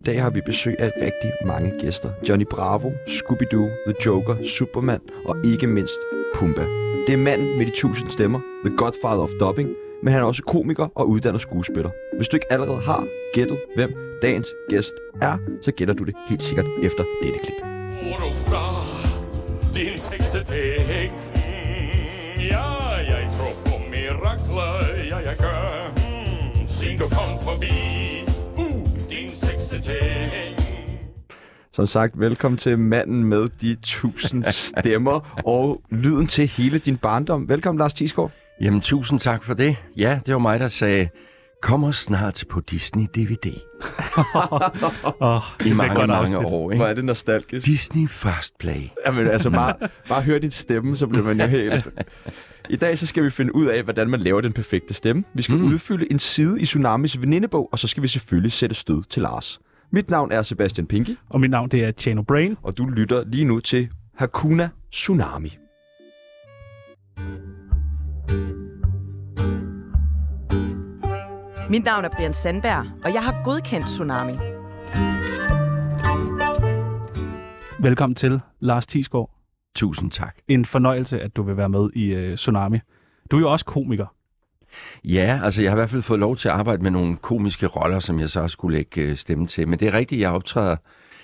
I dag har vi besøg af rigtig mange gæster. Johnny Bravo, Scooby-Doo, The Joker, Superman og ikke mindst Pumba. Det er manden med de tusind stemmer, The Godfather of Dubbing, men han er også komiker og uddannet skuespiller. Hvis du ikke allerede har gættet, hvem dagens gæst er, så gætter du det helt sikkert efter dette klip. Oropra, din sexetering. Ja, Sig du kom forbi, uh, din sexetering. Som sagt, velkommen til manden med de tusind stemmer og lyden til hele din barndom. Velkommen, Lars Thiesgaard. Jamen, tusind tak for det. Ja, det var mig, der sagde, kommer snart på Disney DVD. Oh, I mange, godt mange afsnit. år, Hvor er ikke? det nostalgisk. Disney First Play. Jamen altså, bare, bare hør din stemme, så bliver man jo helt... I dag så skal vi finde ud af, hvordan man laver den perfekte stemme. Vi skal mm. udfylde en side i Tsunamis venindebog, og så skal vi selvfølgelig sætte stød til Lars. Mit navn er Sebastian Pinky, Og mit navn det er Chano Brain. og du lytter lige nu til Hakuna Tsunami. Mit navn er Brian Sandberg, og jeg har godkendt Tsunami. Velkommen til, Lars Tisgaard. Tusind tak. En fornøjelse, at du vil være med i uh, Tsunami. Du er jo også komiker. Ja, altså jeg har i hvert fald fået lov til at arbejde med nogle komiske roller, som jeg så også skulle lægge øh, stemme til. Men det er rigtigt, jeg optræder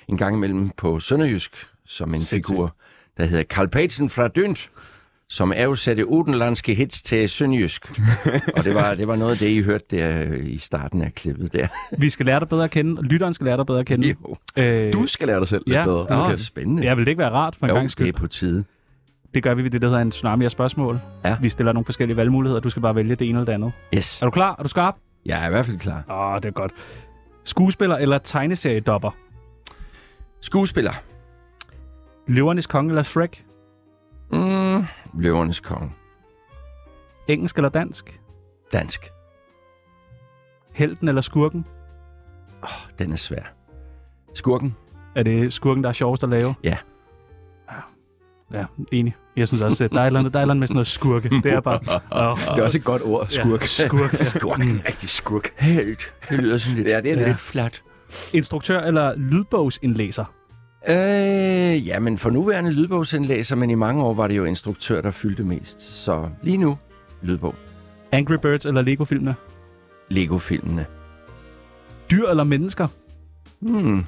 en gang imellem på Sønderjysk som en Sindssygt. figur, der hedder Karl Patsen fra Dynt, som afsatte udenlandske hits til Sønderjysk. og det var, det var noget af det, I hørte der øh, i starten af klippet der. Vi skal lære dig bedre at kende, og lytteren skal lære dig bedre at kende. Jo. Øh, Du skal lære dig selv lidt Ja. bedre. Okay. spændende. Ja, vil det ikke være rart for en jo, gang det skyld? er på tide. Det gør vi ved det, der hedder en tsunami af spørgsmål. Ja. Vi stiller nogle forskellige valgmuligheder, du skal bare vælge det ene eller det andet. Yes, Er du klar? Er du skarp? jeg er i hvert fald klar. Åh, oh, det er godt. Skuespiller eller tegneseriedopper? Skuespiller. Løvernes konge eller Shrek? Mm, Løvernes konge. Engelsk eller dansk? Dansk. Helten eller skurken? Oh, den er svær. Skurken. Er det skurken, der er sjovest at lave? Ja. Ja, ja enig. Jeg synes også, at der er et eller andet, der er et eller andet med sådan noget skurke. Det er bare... Oh, Det er også et godt ord, skurk. Ja, skurk. ja. Skurk. Mm. Rigtig skurk. Helt. Det lyder sådan lidt, Ja, det er det. lidt flat. Instruktør eller lydbogsindlæser? Øh, ja, men for nuværende lydbogsindlæser, men i mange år var det jo instruktør, der fyldte mest. Så lige nu, lydbog. Angry Birds eller Lego-filmene? Lego-filmene. Dyr eller mennesker? Hmm.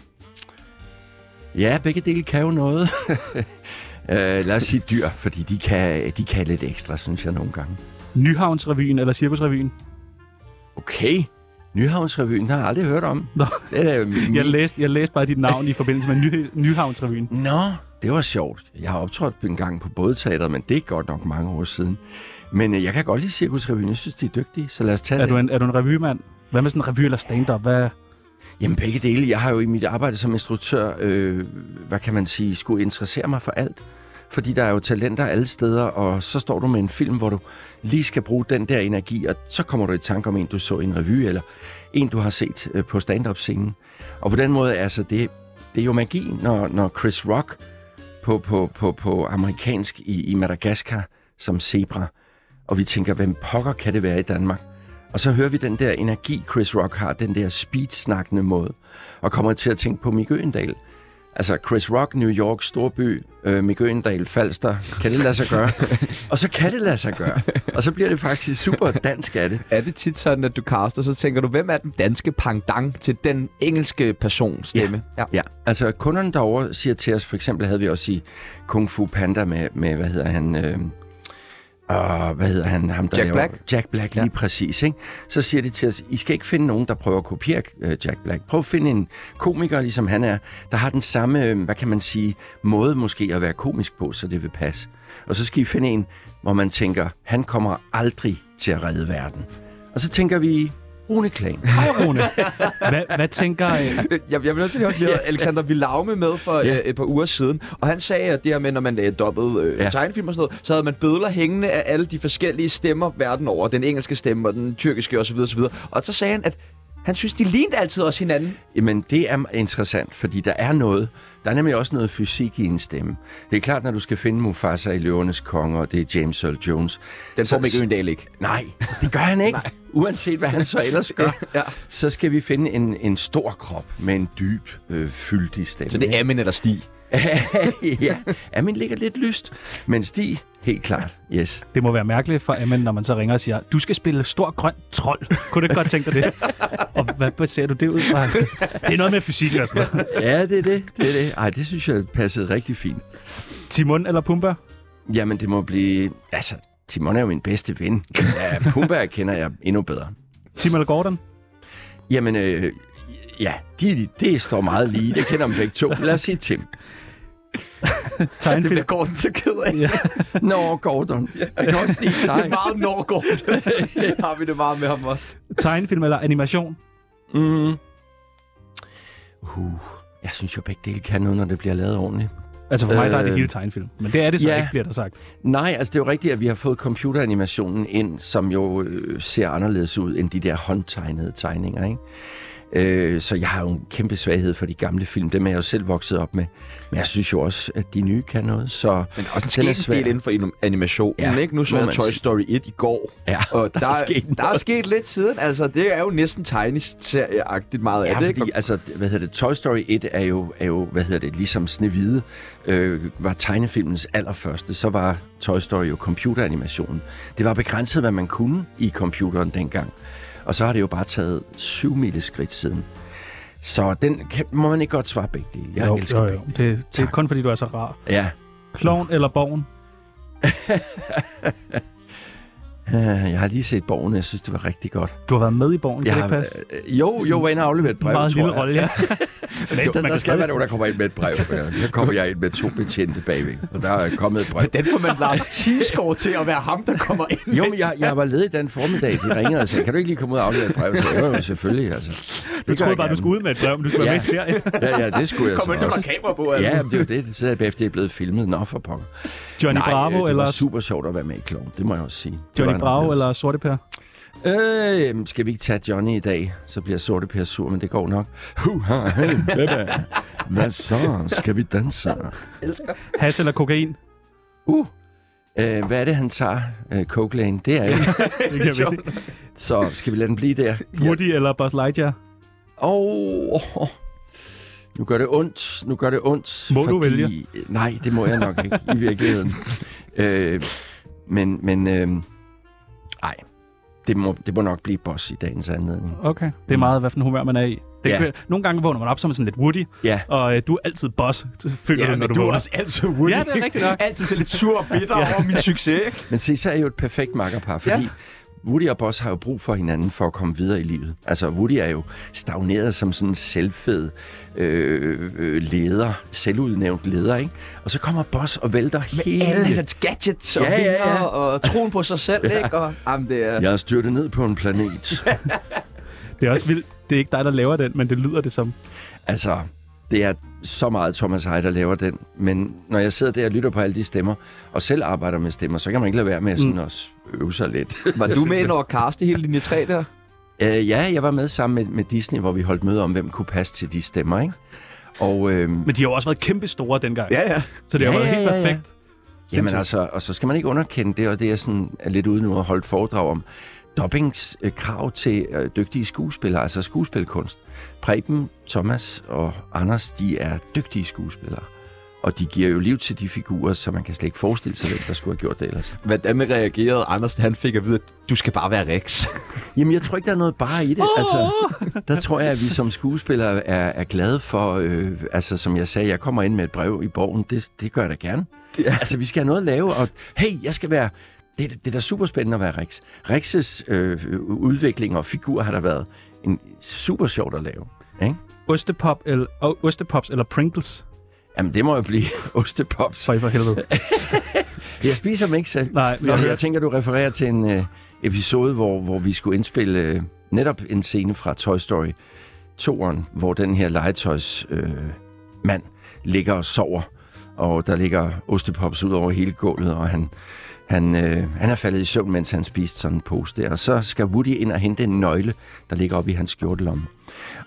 Ja, begge dele kan jo noget. øh, lad os sige dyr, fordi de kan, de kan lidt ekstra, synes jeg nogle gange. Nyhavnsrevyen eller Cirkusrevyen? Okay. Nyhavnsrevyen har jeg aldrig hørt om. Nå. Det er min... Jeg læste, jeg læste bare dit navn i forbindelse med Ny, Nyhavnsrevyen. Nå, det var sjovt. Jeg har optrådt en gang på bådteateret, men det er godt nok mange år siden. Men øh, jeg kan godt lide Cirkusrevyen. Jeg synes, de er dygtige, så lad os tage Er det. du en, er du en revymand? Hvad med sådan en revy eller stand-up? Hvad, Jamen begge dele. Jeg har jo i mit arbejde som instruktør, øh, hvad kan man sige, skulle interessere mig for alt. Fordi der er jo talenter alle steder, og så står du med en film, hvor du lige skal bruge den der energi, og så kommer du i tanke om en, du så i en revy, eller en, du har set øh, på stand-up-scenen. Og på den måde, altså, det, det er jo magi, når, når Chris Rock på, på, på, på amerikansk i, i Madagaskar som zebra, og vi tænker, hvem pokker kan det være i Danmark? Og så hører vi den der energi, Chris Rock har, den der speed-snakkende måde, og kommer til at tænke på Mikke Øendal, Altså Chris Rock, New York, Storby, øh, Øgendal, Falster. Kan det lade sig gøre? og så kan det lade sig gøre. Og så bliver det faktisk super dansk af det. Er det tit sådan, at du caster, så tænker du, hvem er den danske pangdang til den engelske persons stemme? Ja. Ja, altså kunderne derovre siger til os, for eksempel havde vi også i Kung Fu Panda med, med hvad hedder han... Øh, og hvad hedder han? Ham, der Jack Black? Jack Black, lige Ja. præcis. Ikke? Så siger de til os, I skal ikke finde nogen, der prøver at kopiere uh, Jack Black. Prøv at finde en komiker, ligesom han er, der har den samme, øh, hvad kan man sige, måde måske at være komisk på, så det vil passe. Og så skal I finde en, hvor man tænker, han kommer aldrig til at redde verden. Og så tænker vi, Rune Klan. Hej, Rune. Hvad, hvad tænker... øh, Jeg, jeg bliver nødt til lige at høre Alexander Villaume med for Ja. ja. et par uger siden, og han sagde, at det her med, når man uh, dobbede uh, Ja. ja. tegnefilm og sådan noget, så havde man bødler hængende af alle de forskellige stemmer verden over, den engelske stemme og den tyrkiske osv. osv. Og så sagde han, at Han synes, de lignede altid også hinanden. Jamen, det er interessant, fordi der er noget. Der er nemlig også noget fysik i en stemme. Det er klart, når du skal finde Mufasa i Løvernes Konge, og det er James Earl Jones. Den får Mikke Øgendal ikke. Nej, det gør han ikke. Uanset hvad han så ellers gør, Ja. så skal vi finde en, en stor krop med en dyb, øh, fyldig stemme. Så det er Amin eller Stig. ja, Amin ligger lidt lyst, men Stig, helt klart, yes. Det må være mærkeligt for Amen, når man så ringer og siger, du skal spille stor grøn trold. Kunne du ikke godt tænke dig det? og hvad baserer du det ud fra? Det er noget med fysik og sådan noget. Ja, det er det. det, er det. Ej, det synes jeg passede rigtig fint. Timon eller Pumba? Jamen, det må blive... Altså, Timon er jo min bedste ven. Ja, Pumba kender jeg endnu bedre. Tim eller Gordon? Jamen, øh, ja, de, det står meget lige. Det kender dem begge to. Lad os sige Tim. Tegnefilm? Gordon så ked af. Ja. Nå, Gordon. Jeg kan også lide dig. meget Norgård. har vi det meget med ham også. Tegnefilm eller animation? Mm. Uh, jeg synes jo, begge dele kan noget, når det bliver lavet ordentligt. Altså for mig, der er det Øh, hele tegnefilm. Men det er det så ja. ikke, bliver der sagt. Nej, altså det er jo rigtigt, at vi har fået computeranimationen ind, som jo øh, ser anderledes ud end de der håndtegnede tegninger, ikke? Øh, så jeg har jo en kæmpe svaghed for de gamle film. Dem er jeg jo selv vokset op med. Men jeg synes jo også, at de nye kan noget. Så Men også sket er en svær. del inden for anim- animationen, Ja, ikke? Nu så jeg Toy. Story 1 i går, ja, og der, er sket der er noget. sket lidt siden. Altså, det er jo næsten tegneserieagtigt meget af Ja, det, ikke? fordi altså, hvad hedder det, Toy Story 1 er jo, er jo hvad hedder det, ligesom Snevide øh, var tegnefilmens allerførste, så var Toy Story jo computeranimationen. Det var begrænset, hvad man kunne i computeren dengang. Og så har det jo bare taget syv mile skridt siden. Så den kan, må man ikke godt svare begge dele. Jeg jo, elsker jo, begge jo. Det, det er Tak. kun fordi, du er så rar. Ja. Clown eller Borgen? Jeg har lige set Borgen, jeg synes, det var rigtig godt. Du har været med i Borgen, kan Jeg det passe? øh, jo, jo, var inde og aflevere et brev, Meget tror lille jeg. rolle, ja. Men Der, der skal være nogen, der kommer ind med et brev. Der kommer jeg ind med to betjente bagved. Og der er kommet et brev. Den får man Lars Thiesgaard til at være ham, der kommer ind. Jo, men jeg, jeg var ledig den formiddag. De ringede og sagde, kan du ikke lige komme ud og aflevere et brev? Så jeg, jo, selvfølgelig. Altså. Du troede bare, du skulle ud med et brev, men du skulle være med i serien. Ja, ja, det skulle jeg Kommer så også. kamera på. altså. Ja, men det er jo det. Så er det bagefter, det er blevet filmet. Nå, for pokker. Johnny Nej, Bravo øh, det eller, var super sjovt at være med i Klovn. Det må jeg også sige. Det var Johnny Bravo eller Sorte Per? Øh, skal vi ikke tage Johnny i dag? Så bliver Sorte Per sur, men det går nok. Huha, hey, baby. Hvad så? Skal vi danse? Hash eller kokain? Uh. Øh, hvad er det, han tager? Øh, Coke Lane. Det er jo. Det kan vi ikke. Så skal vi lade den blive der. Woody eller Buzz Lightyear? Åh, oh, nu gør det ondt. Nu gør det ondt. Må du vælge? Nej, det må jeg nok ikke i virkeligheden. øh, men, men, øh, ej, det må, det må nok blive boss i dagens anledning. Okay. Det er meget, hvad for en humør man er i. Det Ja. kan, Nogle gange vågner man op som sådan lidt Woody, Ja, og øh, du er altid boss, føler Ja, du, når du, du er vågner. også altid Woody. Ja, det er rigtigt nok. Altid så lidt sur og bitter over min succes, ikke? men se, så er I jo et perfekt makkerpar, fordi ja. Woody og Boss har jo brug for hinanden for at komme videre i livet. Altså, Woody er jo stagneret som sådan en selvfed øh, øh, leder, selvudnævnt leder, ikke? Og så kommer Boss og vælter hele... Alle hans gadgets og Ja, ja, ja. og troen på sig selv, ikke? Og, jamen, det er... Jeg er styrtet ned på en planet. Det er også vildt. Det er ikke dig, der laver den, men det lyder det som. Altså, det er så meget Thomas Heide, der laver den. Men når jeg sidder der og lytter på alle de stemmer, og selv arbejder med stemmer, så kan man ikke lade være med sådan mm. at øve sig lidt. Var du med ind over kaste hele linje 3 der? Øh, ja, jeg var med sammen med, med Disney, hvor vi holdt møde om, hvem kunne passe til de stemmer, ikke? Og øh, Men de har jo også været kæmpe store dengang. Ja, ja. Så det har Ja, været ja, helt ja, ja. perfekt. jamen Sindssygt. altså, og så skal man ikke underkende det, og det er sådan er lidt ude nu at holde foredrag om dobbings øh, krav til øh, dygtige skuespillere, altså skuespilkunst. Preben, Thomas og Anders, de er dygtige skuespillere. Og de giver jo liv til de figurer, så man kan slet ikke forestille sig, hvem der skulle have gjort det ellers. Hvordan reagerede Anders, han fik at vide, at du skal bare være Rex? Jamen, jeg tror ikke, der er noget bare i det. Altså, der tror jeg, at vi som skuespillere er, er glade for, øh, altså som jeg sagde, jeg kommer ind med et brev i borgen, det, det gør jeg da gerne. Ja. Altså, vi skal have noget at lave, og hey, jeg skal være, det, det er da super spændende at være Rex. Rexes øh, udvikling og figur har der været en super sjovt at lave. Ikke? Ostepop eller, ostepops eller Pringles? Jamen, det må jo blive ostepops. For for helvede. Jeg spiser dem ikke selv. Nej, men jeg jeg, tænker, du refererer til en øh, episode, hvor, hvor vi skulle indspille øh, netop en scene fra Toy Story 2'eren, hvor den her legetøjs øh, mand ligger og sover, og der ligger ostepops ud over hele gulvet, og han, han, øh, han er faldet i søvn, mens han spiste sådan en pose der. Og så skal Woody ind og hente en nøgle, der ligger oppe i hans skjortelomme.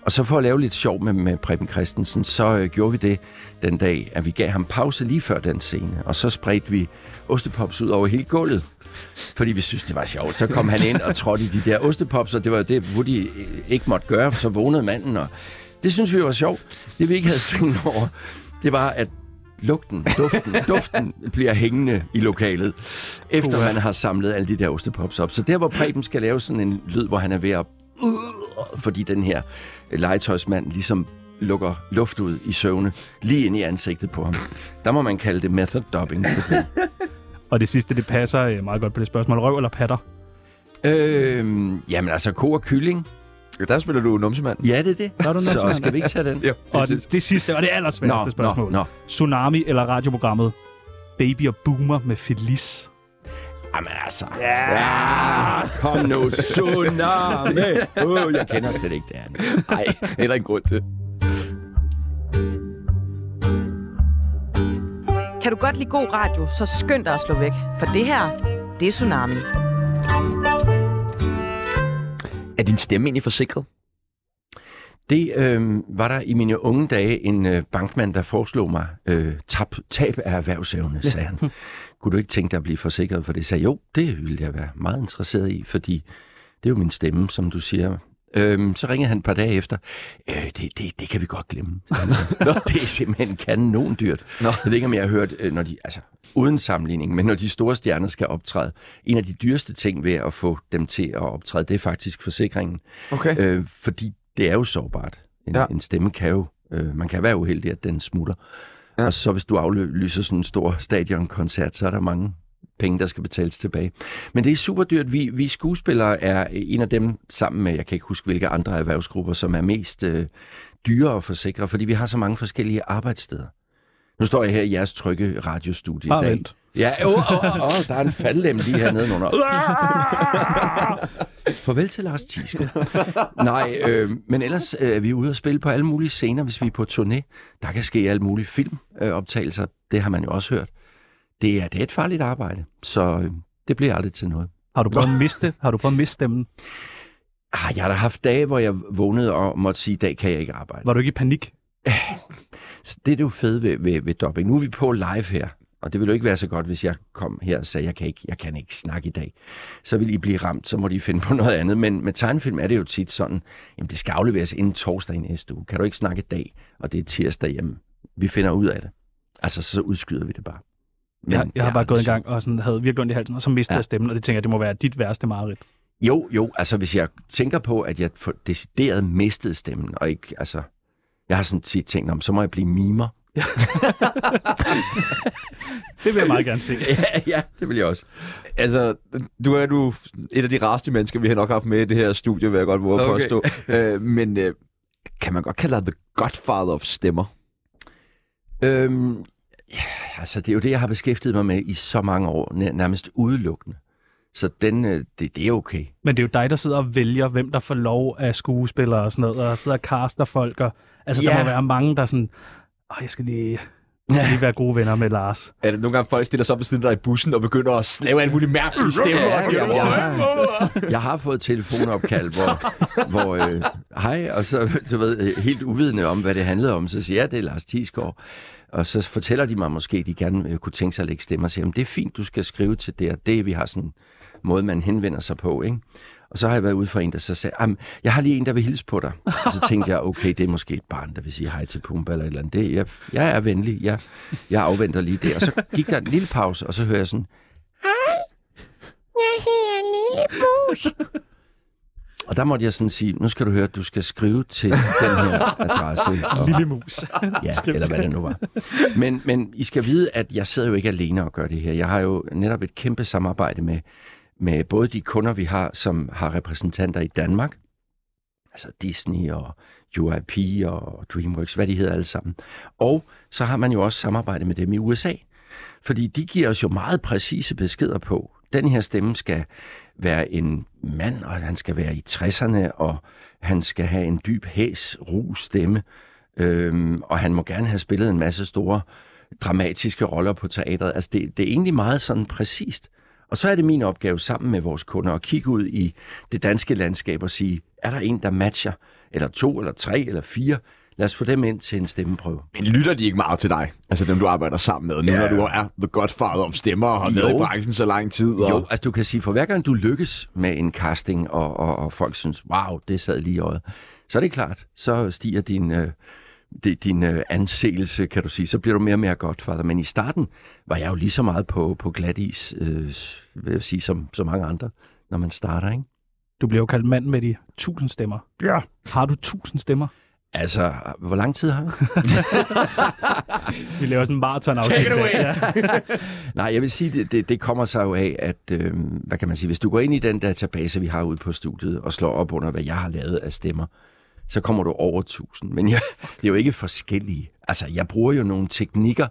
Og så for at lave lidt sjov med, med Preben Christensen, så øh, gjorde vi det den dag, at vi gav ham pause lige før den scene. Og så spredte vi ostepops ud over hele gulvet. Fordi vi synes, det var sjovt. Så kom han ind og trådte i de der ostepops, og det var jo det, Woody øh, ikke måtte gøre. Så vågnede manden, og det synes vi var sjovt. Det vi ikke havde tænkt over, det var, at lugten, duften, duften bliver hængende i lokalet, efter man har samlet alle de der ostepops op. Så der, hvor Preben skal lave sådan en lyd, hvor han er ved at... Fordi den her legetøjsmand ligesom lukker luft ud i søvne, lige ind i ansigtet på ham. Der må man kalde det method dubbing. Fordi, Og det sidste, det passer øh, meget godt på det spørgsmål. Røv eller patter? øh, jamen altså, ko og kylling. Der spiller du numsemand. Ja, det er det. Der er du Så numsemand. skal vi ikke tage den? Jo, Og det, det sidste, og det allersværeste spørgsmål. nå. Tsunami eller radioprogrammet Baby og Boomer med Feliz? Jamen altså. Ja. ja. Kom nu, tsunami. Uh, jeg kender slet ikke det her. Nej, heller en grund til. Kan du godt lide god radio, så skynd dig at slå væk. For det her, det er Tsunami. Er din stemme egentlig forsikret? Det øh, var der i mine unge dage en øh, bankmand, der foreslog mig øh, tab, tab af erhvervsevne, sagde han. Kunne du ikke tænke dig at blive forsikret for det? Jeg sagde, jo, det ville jeg være meget interesseret i, fordi det er jo min stemme, som du siger. Øhm, så ringede han et par dage efter. Øh, det, det, det kan vi godt glemme. så. det er simpelthen kanon dyrt. Nå. Jeg ved ikke, om jeg har hørt, øh, når de, altså uden sammenligning, men når de store stjerner skal optræde, en af de dyreste ting ved at få dem til at optræde, det er faktisk forsikringen. Okay. Øh, fordi det er jo sårbart. En, Ja. en stemme kan jo, øh, man kan være uheldig, at den smutter. Ja. Og så hvis du aflyser sådan en stor stadionkoncert, så er der mange penge, der skal betales tilbage. Men det er super dyrt. Vi, vi skuespillere er en af dem, sammen med, jeg kan ikke huske, hvilke andre erhvervsgrupper, som er mest øh, dyre at forsikre, fordi vi har så mange forskellige arbejdssteder. Nu står jeg her i jeres trygge radiostudie Bare i dag. vent. Ja, åh, oh, oh, oh, der er en faldlem lige hernede under. Farvel til Lars Thiesgaard. Nej, øh, men ellers øh, er vi ude og spille på alle mulige scener, hvis vi er på turné. Der kan ske alle mulige filmoptagelser. Det har man jo også hørt. Det er, det er et farligt arbejde, så øh, det bliver aldrig til noget. Har du prøvet at miste, har du prøvet at miste stemmen? Ah, jeg har da haft dage, hvor jeg vågnede og måtte sige, i dag kan jeg ikke arbejde. Var du ikke i panik? Så det er det jo fede ved, ved, ved dubbing. Nu er vi på live her, og det ville jo ikke være så godt, hvis jeg kom her og sagde, jeg kan ikke, jeg kan ikke snakke i dag. Så vil I blive ramt, så må de finde på noget andet. Men med tegnefilm er det jo tit sådan, jamen det skal afleveres inden torsdag i næste uge. Kan du ikke snakke i dag, og det er tirsdag hjemme. Vi finder ud af det. Altså, så udskyder vi det bare. Men jeg, jeg har bare gået en gang og sådan, havde virkelig ondt i halsen, og så mistede Ja. ja. jeg stemmen, og det tænker jeg, det må være dit værste mareridt. Jo, jo, altså hvis jeg tænker på, at jeg får decideret mistet stemmen, og ikke, altså, jeg har sådan tit tænkt om, så må jeg blive mimer. Det vil jeg meget gerne se. ja, ja, det vil jeg også. Altså, du er du et af de rareste mennesker, vi har nok haft med i det her studie, vil jeg godt våge Okay. okay. påstå. øh, men øh, kan man godt kalde dig the godfather of stemmer? Øhm, ja, altså, det er jo det, jeg har beskæftiget mig med i så mange år, næ- nærmest udelukkende. Så den, øh, det, det er okay. Men det er jo dig, der sidder og vælger, hvem der får lov af skuespillere og sådan noget, og sidder og caster folk. Og, altså, der Ja. må være mange, der er sådan, Åh, jeg skal lige, jeg skal lige være gode venner med Lars. Er det nogle gange folk stiller sig op af dig i bussen og begynder at lave alle mulige mærkelige stemmer? Ja, og ja, de- jeg, har, jeg har fået telefonopkald, hvor, hvor øh, hej, og så du ved, helt uvidende om, hvad det handlede om, så siger jeg, ja, det er Lars Tisgaard. Og så fortæller de mig måske, at de gerne øh, kunne tænke sig at lægge stemmer og siger, det er fint, du skal skrive til det og det, vi har sådan en måde, man henvender sig på, ikke? Og så har jeg været ude for en, der så sagde, jeg har lige en, der vil hilse på dig. Og så tænkte jeg, okay, det er måske et barn, der vil sige hej til Pumba eller et eller andet. Det, jeg, jeg er venlig, jeg, jeg afventer lige det. Og så gik der en lille pause, og så hører jeg sådan, og der måtte jeg sådan sige, nu skal du høre, at du skal skrive til den her adresse. Og, Lille mus. ja, Skriv eller hvad det nu var. Men, men I skal vide, at jeg sidder jo ikke alene og gør det her. Jeg har jo netop et kæmpe samarbejde med, med både de kunder, vi har, som har repræsentanter i Danmark, altså Disney og UIP og DreamWorks, hvad de hedder alle sammen. Og så har man jo også samarbejde med dem i USA. Fordi de giver os jo meget præcise beskeder på, den her stemme skal være en mand, og han skal være i 60'erne, og han skal have en dyb hæs, ru stemme, øhm, og han må gerne have spillet en masse store dramatiske roller på teatret. Altså det, det er egentlig meget sådan præcist. Og så er det min opgave sammen med vores kunder at kigge ud i det danske landskab og sige, er der en, der matcher, eller to, eller tre, eller fire? Lad os få dem ind til en stemmeprøve. Men lytter de ikke meget til dig? Altså dem, du arbejder sammen med, nu Ja. når du er the godfather of stemmer og har været Jo. i branchen så lang tid. Og... Jo, altså du kan sige, for hver gang du lykkes med en casting, og, og, og folk synes, wow, det sad lige i øjet, så er det klart, så stiger din, øh, di- din øh, anseelse, kan du sige. Så bliver du mere og mere godfather. Men i starten var jeg jo lige så meget på, på glat is, øh, vil jeg sige, som, som mange andre, når man starter, ikke? Du bliver jo kaldt manden med de tusind stemmer. Ja. Har du tusind stemmer? Altså, hvor lang tid har vi? Vi laver sådan en maraton Take it away. Ja. Nej, jeg vil sige, det, det, det kommer sig jo af, at, øh, hvad kan man sige, hvis du går ind i den database, vi har ude på studiet, og slår op under, hvad jeg har lavet af stemmer, så kommer du over 1000. Men jeg, det er jo ikke forskellige. Altså, jeg bruger jo nogle teknikker.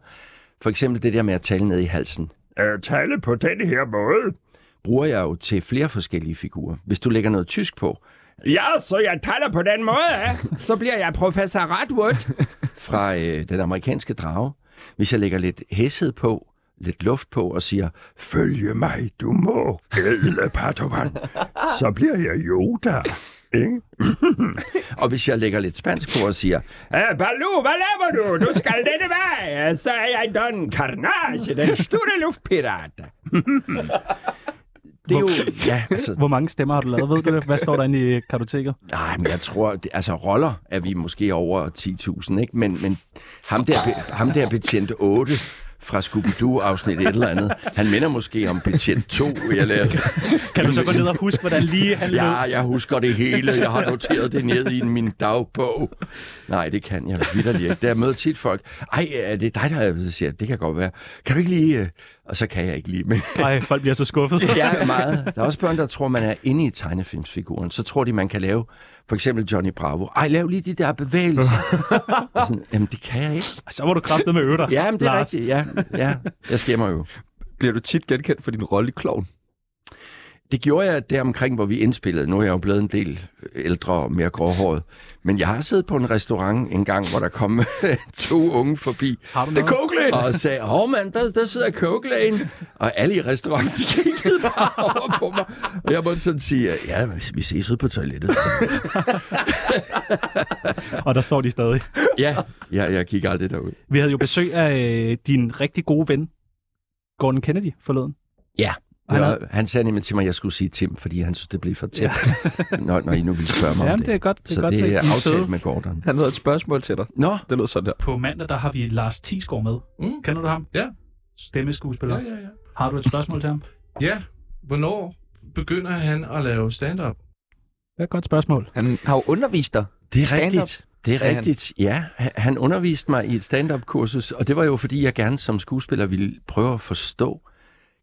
For eksempel det der med at tale ned i halsen. Øh, tale på den her måde. Bruger jeg jo til flere forskellige figurer. Hvis du lægger noget tysk på, Ja, så jeg taler på den måde. Så bliver jeg professor Radwood. fra øh, den amerikanske drage. Hvis jeg lægger lidt hæshed på, lidt luft på og siger, Følge mig, du må, ædle Padawan. Så bliver jeg Yoda. Ikke? og hvis jeg lægger lidt spansk på og siger, Uh, Baloo, hvad laver du? Du skal denne vej. Så er jeg Don Carnage, den store luftpirat. Det er jo, ja, altså, Hvor mange stemmer har du lavet? Ved du det? Hvad står der inde i kartoteket? Nej, men jeg tror, det, altså roller er vi måske over 10.000, ikke? Men, men ham, der, ham der betjent 8 fra Scooby-Doo afsnit et eller andet, han minder måske om betjent 2, jeg lavede. Kan du så gå ned og huske, hvordan lige han lød? Ja, jeg husker det hele. Jeg har noteret det ned i min dagbog. Nej, det kan jeg vidderligt ikke. Der møder tit folk. Ej, er det dig, der siger, det kan godt være. Kan du ikke lige... øh?" Og så kan jeg ikke lige, men Ej, folk bliver så skuffet. det er meget. Der er også børn, der tror, man er inde i tegnefilmsfiguren. Så tror de, man kan lave for eksempel Johnny Bravo. Ej, lav lige de der bevægelser. Og sådan, Jamen, det kan jeg ikke. Så må du kraftet med øve dig. Ja, men det er Lars. rigtigt. Ja, ja, jeg skæmmer jo. Bliver du tit genkendt for din rolle i Klovn? Det gjorde jeg der omkring, hvor vi indspillede. Nu er jeg jo blevet en del ældre og mere gråhåret. Men jeg har siddet på en restaurant en gang, hvor der kom to unge forbi Har du noget? Og sagde, hov mand, der, der sidder Cokelægen. Og alle i restauranten, de kiggede bare over på mig. Og jeg måtte sådan sige, ja, vi ses ude på toilettet. Og der står de stadig. ja, jeg, jeg kigger aldrig derud. Vi havde jo besøg af øh, din rigtig gode ven, Gordon Kennedy, forleden. Ja. Han Han, er- han sagde nemlig til mig, at jeg skulle sige Tim, fordi han synes, det blev for tæt, ja. når, når I nu ville spørge mig om Jamen, det. det er godt. Det er Så godt det er er aftalt med Gordon. Han havde et spørgsmål til dig. Nå, Det lød sådan der. På mandag, der har vi Lars Tisgaard med. Mm. Kender du ham? Ja. Stemmeskuespiller. Ja, ja, ja. Har du et spørgsmål til ham? Ja, hvornår begynder han at lave stand-up? Det er et godt spørgsmål. Han har jo undervist dig. det er Stand-up, rigtigt. Det er sagde han. rigtigt, ja. Han- Han underviste mig i et stand-up-kursus, og det var jo fordi, jeg gerne som skuespiller ville prøve at forstå.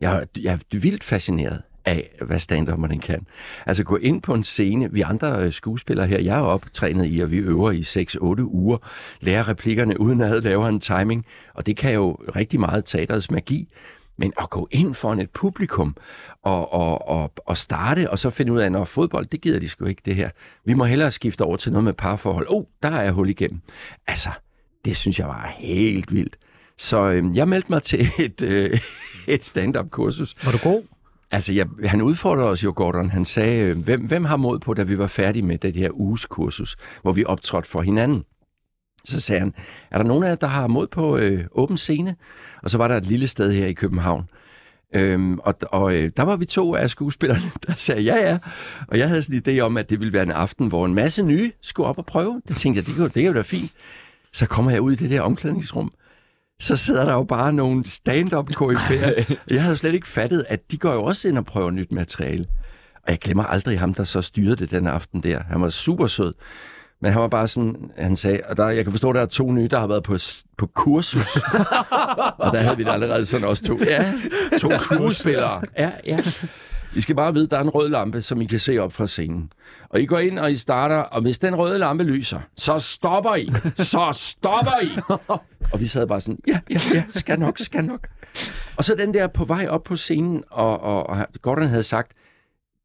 Jeg, jeg er vildt fascineret af, hvad stand-upperne kan. Altså gå ind på en scene, vi andre øh, skuespillere her, jeg er optrænet i, og vi øver i 6-8 uger, lærer replikkerne uden at lave en timing, og det kan jo rigtig meget teaterets magi. Men at gå ind foran et publikum og, og, og, og starte, og så finde ud af, når fodbold, det gider de sgu ikke, det her. Vi må hellere skifte over til noget med parforhold. Oh, der er jeg hul igennem. Altså, det synes jeg var helt vildt. Så øh, jeg meldte mig til et, øh, et stand-up-kursus. Var du god? Altså, jeg, han udfordrede os jo, Gordon. Han sagde, øh, hvem, hvem har mod på, da vi var færdige med det her uges kursus, hvor vi optrådte for hinanden? Så sagde han, er der nogen af jer, der har mod på øh, åben scene? Og så var der et lille sted her i København. Øhm, og og øh, der var vi to af skuespillerne, der sagde ja, ja. Og jeg havde sådan en idé om, at det ville være en aften, hvor en masse nye skulle op og prøve. Det tænkte jeg, det kan, jo- det kan jo da fint. Så kommer jeg ud i det der omklædningsrum. Så sidder der jo bare nogle stand-up koryfærer. Jeg havde slet ikke fattet, at de går jo også ind og prøver nyt materiale. Og jeg glemmer aldrig ham, der så styrede det den aften der. Han var super sød. Men han var bare sådan, han sagde, og der, jeg kan forstå, at der er to nye, der har været på, på kursus. og der havde vi det allerede sådan også to. Ja, to skuespillere. Ja, ja. I skal bare vide, at der er en rød lampe, som I kan se op fra scenen. Og I går ind, og I starter, og hvis den røde lampe lyser, så stopper I. Så stopper I. og vi sad bare sådan, ja, ja, ja, skal nok, skal nok. Og så den der på vej op på scenen, og, og, og Gordon havde sagt,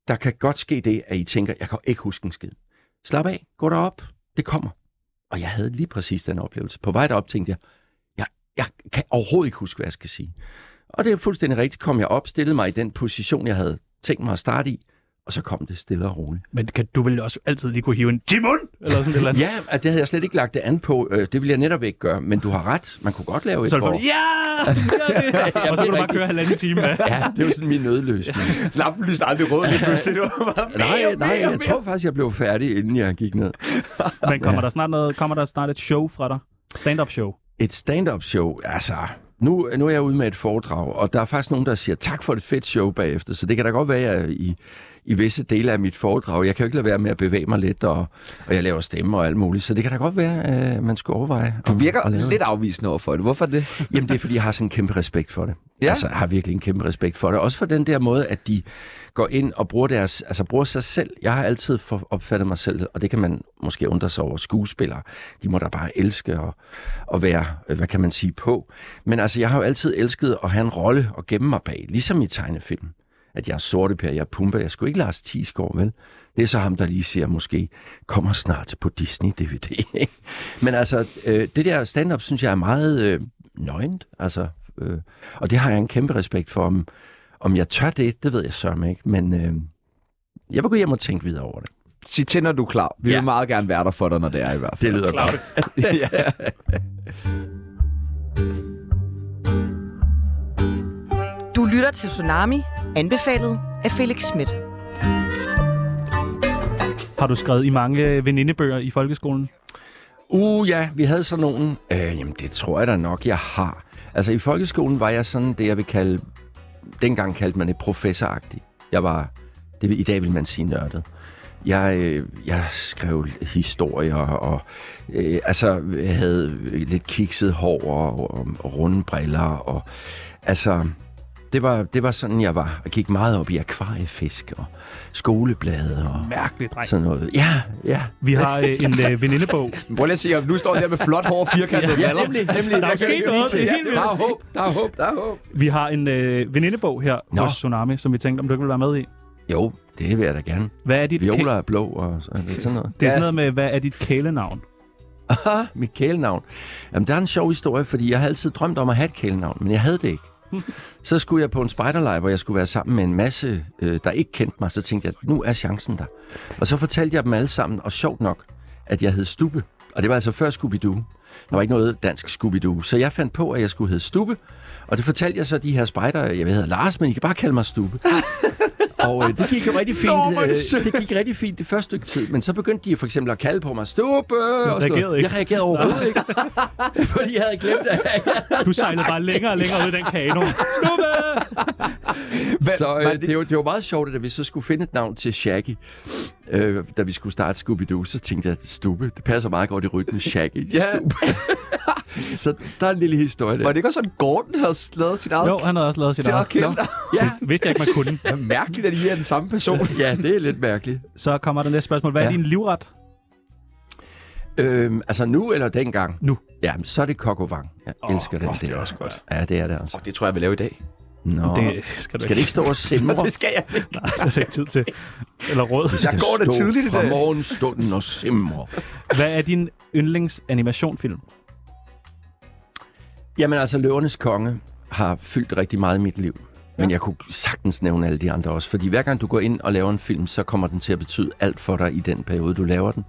der kan godt ske det, at I tænker, jeg kan ikke huske en skid. Slap af, gå derop, det kommer. Og jeg havde lige præcis den oplevelse. På vej derop tænkte jeg, jeg, jeg kan overhovedet ikke huske, hvad jeg skal sige. Og det er fuldstændig rigtigt. Kom jeg op, stillede mig i den position, jeg havde tænkt mig at starte i, og så kom det stille og roligt. Men kan, du vil også altid lige kunne hive en Timon, eller sådan et eller andet. Ja, at det havde jeg slet ikke lagt det an på. Øh, Det ville jeg netop ikke gøre, men du har ret. Man kunne godt lave et Så det hvor... ja! ja! Og så kan du bare køre halvanden time med. Ja, det er jo sådan min nødløsning. Lampen lyste aldrig rød lige pludselig. Det var bare nej, mere, nej, jeg tror faktisk, jeg blev færdig, inden jeg gik ned. Men kommer der snart noget, kommer der snart et show fra dig? Stand-up show. Et stand-up show, altså... Nu, nu er jeg ude med et foredrag, og der er faktisk nogen, der siger tak for et fedt show bagefter, så det kan da godt være, at jeg i, i visse dele af mit foredrag, jeg kan jo ikke lade være med at bevæge mig lidt, og, og jeg laver stemmer og alt muligt, så det kan da godt være, at man skulle overveje. Du at- virker at lave lidt afvisende over for det. Hvorfor det? Jamen, det er, fordi jeg har sådan en kæmpe respekt for det. Ja. Altså, jeg har virkelig en kæmpe respekt for det. Også for den der måde, at de går ind og bruger, deres, altså, bruger sig selv. Jeg har altid for, opfattet mig selv, og det kan man måske undre sig over skuespillere. De må da bare elske at, at være, øh, hvad kan man sige, på. Men altså, jeg har jo altid elsket at have en rolle og gemme mig bag, ligesom i tegnefilm. At jeg er sorte per, jeg er Pumba, jeg skulle ikke Lars Thiesgaard, vel? Det er så ham, der lige siger, måske kommer snart på Disney-DVD. ikke? Men altså, øh, det der stand-up, synes jeg er meget øh, nøgent. Altså, øh, og det har jeg en kæmpe respekt for. Om, om jeg tør det, det ved jeg sørme ikke. Men øh, jeg vil gå hjem og tænke videre over det. Sig til, når du er klar. Vi Ja. vil meget gerne være der for dig, når det er i hvert fald. Det lyder godt. ja. Du lytter til Tsunami, anbefalet af Felix Schmidt. Har du skrevet i mange venindebøger i folkeskolen? Uh, ja, vi havde sådan nogen. Øh, jamen, det tror jeg da nok, jeg har. Altså, i folkeskolen var jeg sådan det, jeg vil kalde... Dengang kaldte man det professoragtigt. Jeg var... Det, I dag vil man sige nørdet. Jeg, øh, jeg skrev historier og øh, altså jeg havde lidt kikset hår og, og, og runde briller og altså det var, det var sådan jeg var. Jeg gik meget op i akvariefisk og skoleblade og Mærkelig dreng. sådan noget. Ja, ja. Vi har øh, en øh, venindebog. Prøv lige at se, nu står der med flot hår og firkantet Ja, nemlig, nemlig. Der er sket noget, til. helt Der er håb, der er håb, der er håb. Vi har en øh, venindebog her Nå. hos Tsunami, som vi tænkte, om du ikke vil være med i. Jo, det vil jeg da gerne. Hvad er dit Violer er blå og så- sådan noget. Det er sådan noget med, hvad er dit kælenavn? Aha, mit kælenavn. Jamen, der er en sjov historie, fordi jeg har altid drømt om at have et kælenavn, men jeg havde det ikke. Så skulle jeg på en spejderlejr, hvor jeg skulle være sammen med en masse, øh, der ikke kendte mig. Så tænkte jeg, nu er chancen der. Og så fortalte jeg dem alle sammen, og sjovt nok, at jeg hed Stubbe. Og det var altså før Scooby-Doo. Der var ikke noget dansk Scooby-Doo. Så jeg fandt på, at jeg skulle hedde Stubbe. Og det fortalte jeg så de her spejder. Jeg hedder Lars, men I kan bare kalde mig Stubbe. Og øh, det gik jo rigtig fint. Nå, øh, det gik rigtig fint det første stykke tid. Men så begyndte de for eksempel at kalde på mig Stubbe. og reagerede ikke. Jeg reagerede overhovedet ikke. fordi jeg havde glemt, at jeg Du sejlede bare længere og længere ud i den kano. Stubbe! Så øh, det- det, var, det var meget sjovt, at da vi så skulle finde et navn til Shaggy, øh, da vi skulle starte Scooby-Doo, så tænkte jeg, Stube, det passer meget godt i rytmen, Shaggy, Ja. Stube. så der er en lille historie der. Var det ikke også sådan, Gordon havde lavet sit eget? Jo, han har også lavet sit til at eget. Nå. Ja, Vidste jeg ikke, man kunne. Er mærkeligt, at I er den samme person. ja, det er lidt mærkeligt. Så kommer der næste spørgsmål. Hvad er Ja. din livret? Øhm, altså nu eller dengang? Nu. Ja, så er det Kokovang. Jeg Åh, elsker den åh, der. det er også godt. Ja, det er det altså. Og det tror jeg, vi laver i dag. Nå. Det skal du Skal det ikke stå og simre? det skal jeg ikke. Nej, det er ikke tid til. Eller råd. Jeg går da Stå tidligt i Fra dag. morgenstunden og simre. Hvad er din yndlingsanimationsfilm? Jamen altså, Løvernes Konge har fyldt rigtig meget i mit liv. Men jeg kunne sagtens nævne alle de andre også. Fordi hver gang du går ind og laver en film, så kommer den til at betyde alt for dig i den periode, du laver den.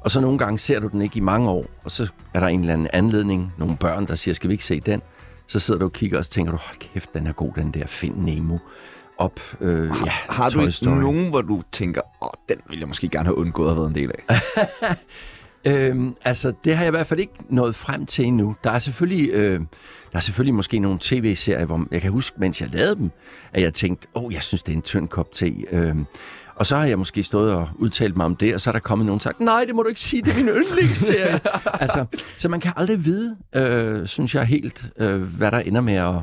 Og så nogle gange ser du den ikke i mange år, og så er der en eller anden anledning, nogle børn, der siger, skal vi ikke se den? Så sidder du og kigger, og så tænker du, hold kæft, den er god, den der Find Nemo. Op, øh, ja, Har du ikke nogen, hvor du tænker, åh, den ville jeg måske gerne have undgået at have været en del af? Øhm, altså, det har jeg i hvert fald ikke nået frem til endnu. Der er selvfølgelig, øh, der er selvfølgelig måske nogle tv-serier, hvor jeg kan huske, mens jeg lavede dem, at jeg tænkte, åh, oh, jeg synes, det er en tynd kop te. Øhm, og så har jeg måske stået og udtalt mig om det, og så er der kommet nogen og sagt, nej, det må du ikke sige, det er min yndlingsserie. altså, så man kan aldrig vide, øh, synes jeg helt, øh, hvad der ender med at,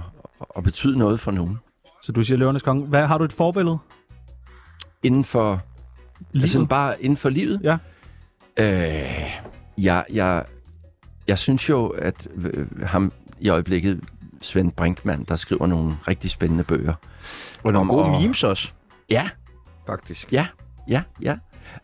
at betyde noget for nogen. Så du siger Løvernes Konge. Hvad, har du et forbillede? Inden for, Livet? altså bare inden for livet? Ja. Øh, jeg, jeg, jeg synes jo, at øh, ham i øjeblikket, Svend Brinkmann, der skriver nogle rigtig spændende bøger. Og nogle Om gode at- memes også, Ja, faktisk. ja, ja, ja.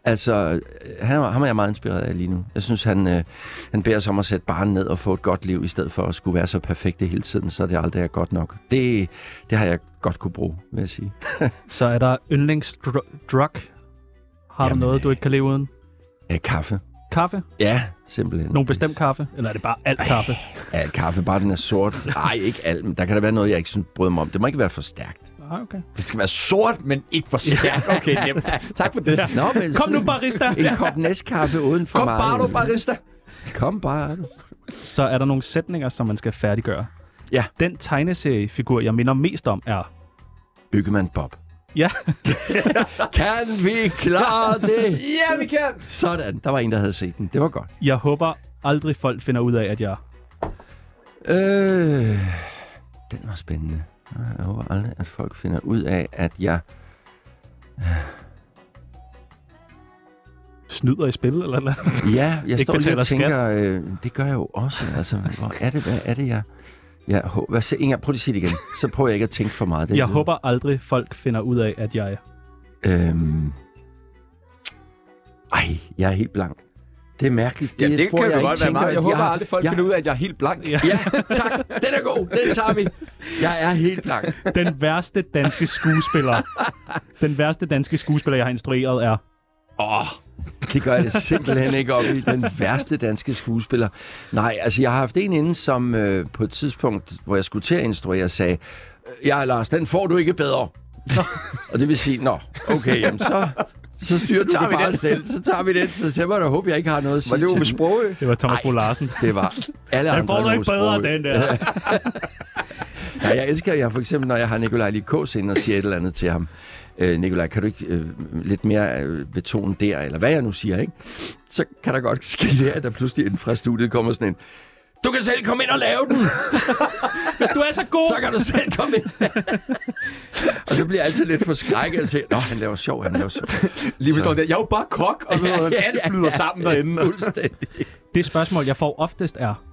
Altså, øh, han, ham er jeg meget inspireret af lige nu. Jeg synes, han, øh, han beder sig om at sætte barnet ned og få et godt liv, i stedet for at skulle være så perfekt hele tiden, så det aldrig er godt nok. Det, det har jeg godt kunne bruge, vil jeg sige. Så er der yndlingsdrug. Har du Jamen, noget, du ikke kan leve uden? Ja, kaffe. Kaffe? Ja, simpelthen. Nogen bestemt kaffe? Eller er det bare alt kaffe? Ja, kaffe, bare den er sort. Nej, ikke alt, men der kan der være noget, jeg ikke synes bryder mig om. Det må ikke være for stærkt. Ah, okay. Det skal være sort, men ikke for stærkt. Okay, nemt. Tak for det. Nå, men Kom nu, barista! En kop næstkaffe uden for Kom meget. bare, du barista. Kom bare, du. Så er der nogle sætninger, som man skal færdiggøre. Ja. Den tegneseriefigur, jeg minder mest om, er... Byggemand Bob. Ja, Kan vi klare det? Ja, vi kan. Sådan, der var en, der havde set den. Det var godt. jeg håber aldrig folk finder ud af, at jeg... Øh, den var spændende. Jeg håber aldrig, at folk finder ud af, at jeg... snyder i spil, eller eller Ja, jeg står lige og tænker, øh, det gør jeg jo også. Altså, hvor er det, hvad er det, jeg... jeg hå- hvad, se, Inger, prøv lige at sige det igen. Så prøver jeg ikke at tænke for meget. Det Jeg håber aldrig folk finder ud af, at jeg... Øhm... Ej, jeg er helt blank. Det er mærkeligt. Ja, det tror kan jeg godt være meget. at Jeg håber aldrig, folk jeg- finder ud af, at jeg er helt blank. Ja. Ja, tak. Den er god. Den tager vi. Jeg er helt blank. Den værste danske skuespiller... den værste danske skuespiller, jeg har instrueret, er... Åh, oh, det gør jeg det simpelthen ikke op i. Den værste danske skuespiller. Nej, altså jeg har haft en inde, som øh, på et tidspunkt, hvor jeg skulle til at instruere, sagde, ja Lars, den får du ikke bedre. og det vil sige, nå, okay, jamen så, så styrer du tager det vi bare den. selv. Så tager vi den. Så jeg må da håbe, jeg ikke har noget at sige Var det Ove den. Sprogø? Det var Thomas. Bo Larsen. Det var alle Den andre får du ikke bedre, den der. Ja, jeg elsker, jeg for eksempel, når jeg har Nikolaj Likås ind og siger et eller andet til ham. Øh, Nikolaj, kan du ikke øh, lidt mere øh, betone der, eller hvad jeg nu siger, ikke? Så kan der godt ske det, at der pludselig inden fra studiet kommer sådan en, du kan selv komme ind og lave den, Hvis du er så god... så kan du selv komme ind. og så bliver jeg altid lidt forskrækket og siger, nå, han laver sjov, han laver sjov. Lige Så- forstår det. Jeg er jo bare kok, og sådan noget. alt flyder sammen derinde. Fuldstændig. Det spørgsmål, jeg får oftest er...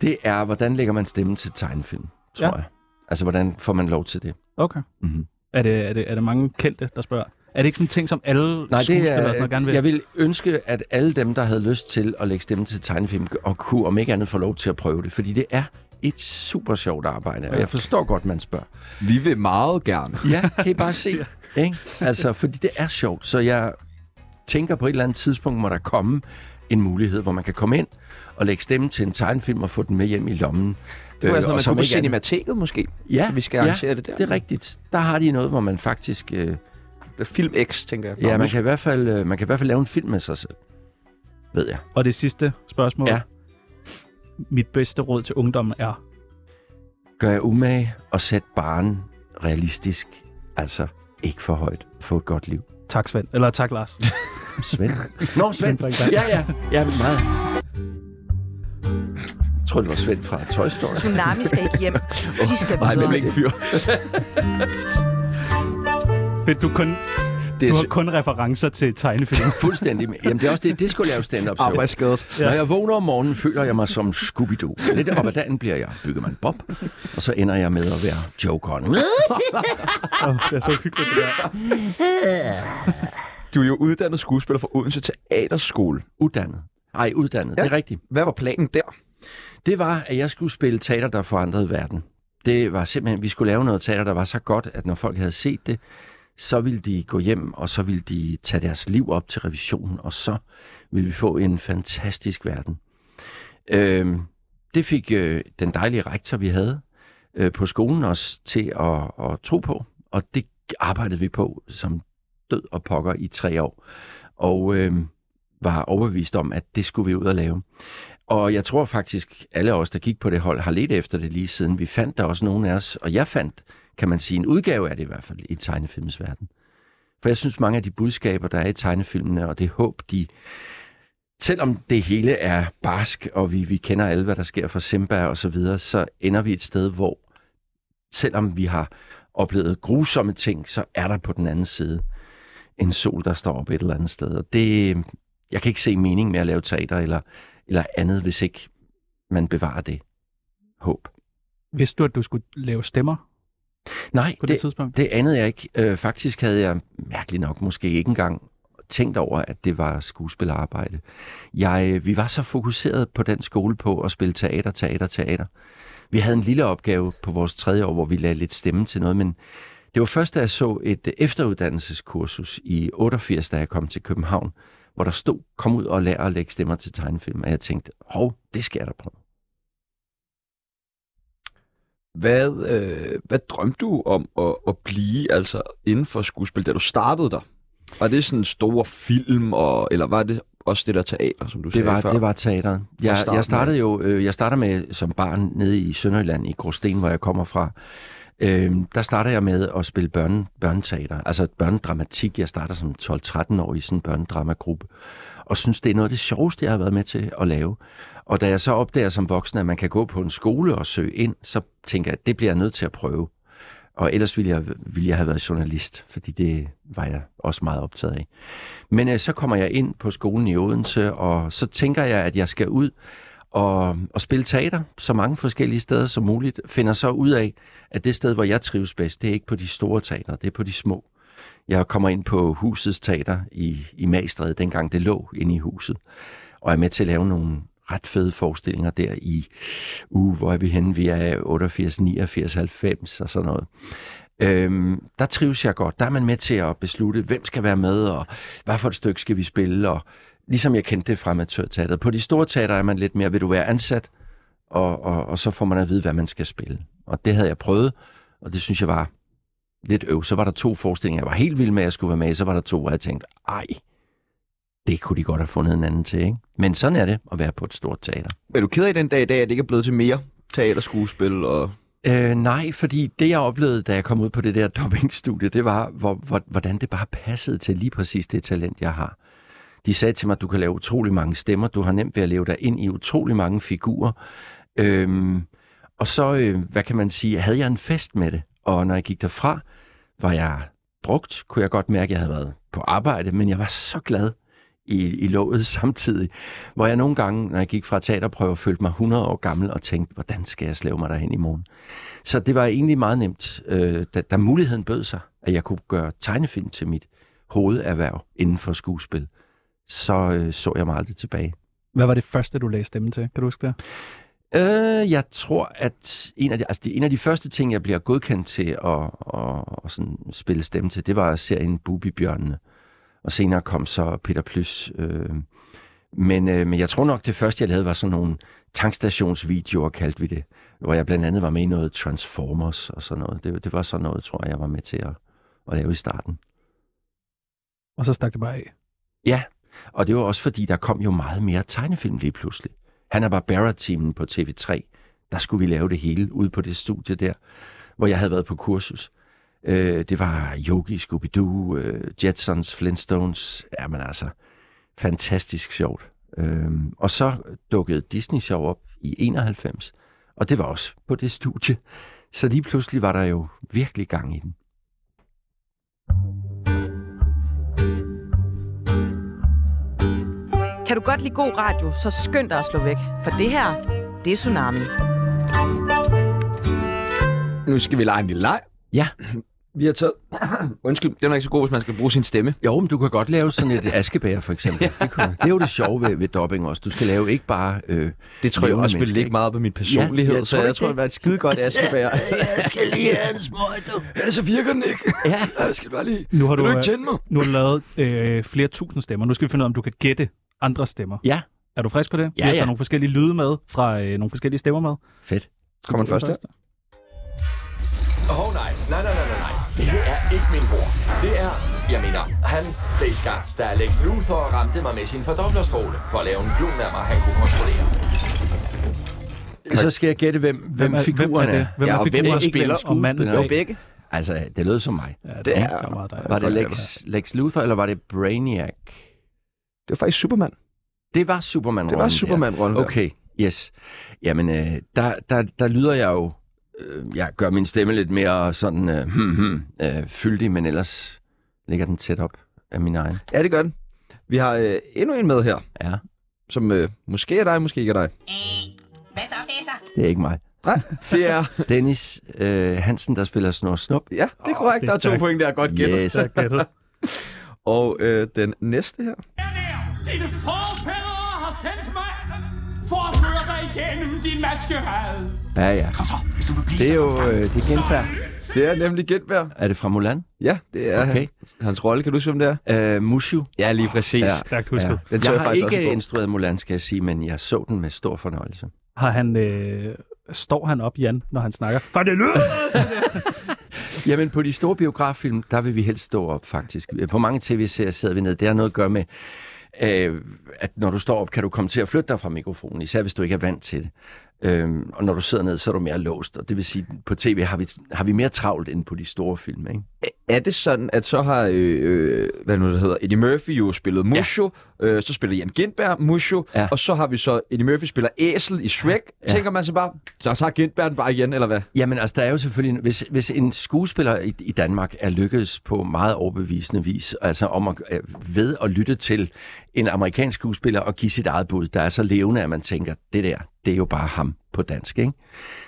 Det er, hvordan lægger man stemmen til tegnefilm, tror Ja. jeg. Altså, hvordan får man lov til det? Okay. Mhm. Er det, er, det, er det mange kendte, der spørger? Er det ikke sådan en ting, som alle Nej, det sådan er, noget gerne vil? jeg vil ønske, at alle dem, der havde lyst til at lægge stemme til tegnefilm, og kunne om ikke andet få lov til at prøve det. Fordi det er et super sjovt arbejde, og jeg forstår godt, man spørger. Vi vil meget gerne. Ja, kan I bare se. Ikke? Altså, fordi det er sjovt, så jeg tænker på et eller andet tidspunkt, må der komme en mulighed, hvor man kan komme ind og lægge stemme til en tegnefilm og få den med hjem i lommen. Det var Øh, sådan, og man kunne på Cinemateket måske. Ja, vi skal ja, arrangere det der. det er rigtigt. Der har de noget, hvor man faktisk... Øh, Film X, tænker jeg. Nå, ja, man kan, i hvert fald, øh, man kan i hvert fald lave en film med sig selv. Ved jeg. Og det sidste spørgsmål. Ja. Mit bedste råd til ungdommen er... gør jeg umage og sæt barnen realistisk. Altså, ikke for højt. Få et godt liv. Tak, Svend. Eller tak, Lars. Svend. Nå, Svend. Svend Ja, ja. Ja, meget. Jeg tror, det var Svend fra Toy Story. Tsunami skal ikke hjem. De skal Nej, videre. men ikke fyr. Men du, kun, Det du er har kun referencer til tegnefilm. Fuldstændig. Jamen, det er også det. Det skulle lave stand-up show. arbejdsskadet. Ja. Når jeg vågner om morgenen, føler jeg mig som Scooby-Doo. Lidt op ad dagen bliver jeg byggemand Bob, og så ender jeg med at være Jokeren. oh, det er så hyggeligt, det der. Du er jo uddannet skuespiller fra Odense Teaterskole. Uddannet. Ej, uddannet. Ja. Det er rigtigt. Hvad var planen der? Det var, at jeg skulle spille teater, der forandrede verden. Det var simpelthen, vi skulle lave noget teater, der var så godt, at når folk havde set det, så ville de gå hjem, og så ville de tage deres liv op til revisionen, og så ville vi få en fantastisk verden. Øhm, det fik øh, den dejlige rektor, vi havde øh, på skolen os til at, at tro på, og det arbejdede vi på som død og pokker i tre år, og øh, var overbevist om, at det skulle vi ud og lave. Og jeg tror faktisk, alle os, der gik på det hold, har let efter det lige siden. Vi fandt der også nogle af os, og jeg fandt, kan man sige, en udgave af det i hvert fald i tegnefilmens verden. For jeg synes, mange af de budskaber, der er i tegnefilmene, og det håb, de... Selvom det hele er barsk, og vi, vi kender alle, hvad der sker for Simba og så videre, så ender vi et sted, hvor selvom vi har oplevet grusomme ting, så er der på den anden side en sol, der står op et eller andet sted. Og det, jeg kan ikke se mening med at lave teater eller, eller andet, hvis ikke man bevarer det håb. Vidste du, at du skulle lave stemmer Nej, på det, det, tidspunkt? det anede jeg ikke. Øh, faktisk havde jeg mærkeligt nok måske ikke engang tænkt over, at det var skuespillerarbejde. Jeg, vi var så fokuseret på den skole på at spille teater, teater, teater. Vi havde en lille opgave på vores tredje år, hvor vi lagde lidt stemme til noget, men det var først, da jeg så et efteruddannelseskursus i 88, da jeg kom til København, hvor der stod, kom ud og lær at lægge stemmer til tegnefilm, og jeg tænkte, hov, det skal jeg da prøve. Hvad, øh, hvad drømte du om at, at blive altså inden for skuespil, da du startede der? Var det sådan en stor film, og, eller var det også det der teater, som du Det sagde var, før? det var teateret. Jeg, jeg startede jo øh, jeg startede med som barn nede i Sønderjylland i Gråsten, hvor jeg kommer fra. Øh, der starter jeg med at spille børne, børneteater, altså børnedramatik. Jeg starter som 12-13 år i sådan en børnedramagruppe, og synes, det er noget af det sjoveste, jeg har været med til at lave. Og da jeg så opdager som voksen, at man kan gå på en skole og søge ind, så tænker jeg, at det bliver jeg nødt til at prøve. Og ellers ville jeg, ville jeg have været journalist, fordi det var jeg også meget optaget af. Men øh, så kommer jeg ind på skolen i Odense, og så tænker jeg, at jeg skal ud og, og spille teater så mange forskellige steder som muligt. Finder så ud af, at det sted, hvor jeg trives bedst, det er ikke på de store teater, det er på de små. Jeg kommer ind på husets teater i, i Magstred, dengang det lå inde i huset, og er med til at lave nogle ret fede forestillinger der i, uh, hvor er vi henne? Vi er 88, 89, 90 og sådan noget. Øhm, der trives jeg godt. Der er man med til at beslutte, hvem skal være med, og hvad for et stykke skal vi spille, og ligesom jeg kendte det fra amatørteateret. På de store teater er man lidt mere, vil du være ansat, og, og, og så får man at vide, hvad man skal spille. Og det havde jeg prøvet, og det synes jeg var lidt øv. Så var der to forestillinger, jeg var helt vild med, at jeg skulle være med i. Så var der to, hvor jeg tænkte, ej, det kunne de godt have fundet en anden til, ikke? Men sådan er det at være på et stort teater. Er du ked af den dag i dag, at det ikke er blevet til mere teaterskuespil? Og... Øh, nej, fordi det jeg oplevede, da jeg kom ud på det der dubbingstudie, det var, hvor, hvor, hvordan det bare passede til lige præcis det talent, jeg har. De sagde til mig, at du kan lave utrolig mange stemmer, du har nemt ved at leve dig ind i utrolig mange figurer. Øhm, og så, øh, hvad kan man sige, havde jeg en fest med det. Og når jeg gik derfra, var jeg brugt, kunne jeg godt mærke, at jeg havde været på arbejde, men jeg var så glad i, i låget samtidig, hvor jeg nogle gange, når jeg gik fra teaterprøver, følte mig 100 år gammel og tænkte, hvordan skal jeg slæve mig derhen i morgen? Så det var egentlig meget nemt, øh, da, da muligheden bød sig, at jeg kunne gøre tegnefilm til mit hovederhverv inden for skuespil, så øh, så jeg mig aldrig tilbage. Hvad var det første, du lagde stemme til? Kan du huske det? Øh, jeg tror, at en af, de, altså de, en af de første ting, jeg bliver godkendt til at, at, at sådan spille stemme til, det var serien Bubibjørnene. Og senere kom så Peter Plys. Øh, men, øh, men jeg tror nok, det første, jeg lavede, var sådan nogle tankstationsvideoer, kaldte vi det. Hvor jeg blandt andet var med i noget Transformers og sådan noget. Det, det var sådan noget, tror jeg, jeg var med til at, at lave i starten. Og så stak det bare af. Ja, og det var også fordi, der kom jo meget mere tegnefilm lige pludselig. Han er Barbara-teamen på TV3. Der skulle vi lave det hele ude på det studie der, hvor jeg havde været på kursus. Øh, det var Yogi, Scooby-Doo, øh, Jetsons, Flintstones. Jamen altså, fantastisk sjovt. Øh, og så dukkede Disney Show op i 91, og det var også på det studie. Så lige pludselig var der jo virkelig gang i den. Kan du godt lide god radio, så skynd dig at slå væk. For det her, det er Tsunami. Nu skal vi lege en lille leg. Ja. Vi har taget... Undskyld, det er nok ikke så god, hvis man skal bruge sin stemme. Jo, men du kan godt lave sådan et askebær, for eksempel. Det, kunne, det er jo det sjove ved, ved dubbing også. Du skal lave ikke bare... Øh, Det tror jeg også vil ligge ikke? meget på min personlighed, Ja, ja, jeg så tror jeg tror, det. var et skide godt askebær. jeg skal lige have en smøg, du. ja, så virker den ikke. Ja. Jeg skal bare lige... Nu har du, du øh, ikke tænde mig? nu har du lavet øh, flere tusind stemmer. Nu skal vi finde ud af, om du kan gætte andre stemmer. Ja, Er du frisk på det? vi Ja, har taget ja. nogle forskellige lyde med fra øh, nogle forskellige stemmer med. fedt. Kommer den første? Åh oh, nej, nej, nej, nej, nej, nej. Det er ikke min bror. Det er, jeg mener, han skabt, da Alex Luthor ramte mig med sin fordoblerstråle for at lave en klon af mig, han kunne kontrollere. Så skal jeg gætte, hvem, hvem, er- figuren hvem er det? Hvem Ja, er og hvem der spiller og manden skuespilleren? Jo, bag? begge. Altså, det lød som mig. Ja, det, Det er, dig. Var det Lex, Lex Luthor, eller var det Brainiac? Det var faktisk Superman. Det var Superman. Det var Superman-rollen. Okay, yes. Jamen, øh, der, der, der lyder jeg jo... Øh, jeg gør min stemme lidt mere sådan øh, hmm, hmm, øh, fyldig, men ellers ligger den tæt op af min egen. Ja, det gør den. Vi har øh, endnu en med her, Ja, som øh, måske er dig, måske ikke er dig. Hvad så, fæsser? det er ikke mig. Nej, det er... Dennis øh, Hansen, der spiller Snor Snup. Ja, det er korrekt. det er der er to point, der er godt gættet. Yes. Og øh, den næste her. Dine forfædre har sendt mig for at føre dig igennem din maskerade. Ja, ja. Kom så, hvis du vil blive Det er jo øh, det er Genfærd. Det er nemlig Gentberg. Er det fra Mulan? Ja, det er Okay. hans rolle. Kan du se, om det er? Øh, Mushu. Ja, lige præcis. Ja. Stærkt husket. Den så jeg jeg har ikke instrueret Mulan, skal jeg sige, men jeg så den med stor fornøjelse. Har han, øh, står han op, Jan, når han snakker? For det lyder! Jamen, på de store biograffilm, der vil vi helst stå op, faktisk. På mange tv-serier sidder vi ned. Det har noget at gøre med, øh, at når du står op, kan du komme til at flytte dig fra mikrofonen, især hvis du ikke er vant til det. Øhm, og når du sidder ned, så er du mere låst. Og det vil sige, på tv har vi, har vi mere travlt end på de store film, ikke? Er det sådan, at så har, øh, øh, hvad nu det hedder, Eddie Murphy jo spillet Musho, ja. øh, så spiller Jan Gintberg Musho, Ja. og så har vi så, Eddie Murphy spiller Æsel i Shrek. Ja. Tænker man så bare, så tager Gintberg den bare igen, eller hvad? Jamen, altså, der er jo selvfølgelig... Hvis, hvis en skuespiller i, i Danmark er lykkedes på meget overbevisende vis, altså om at, øh, ved at lytte til en amerikansk skuespiller og give sit eget bud, der er så levende, at man tænker, det der, det er jo bare ham på dansk, ikke?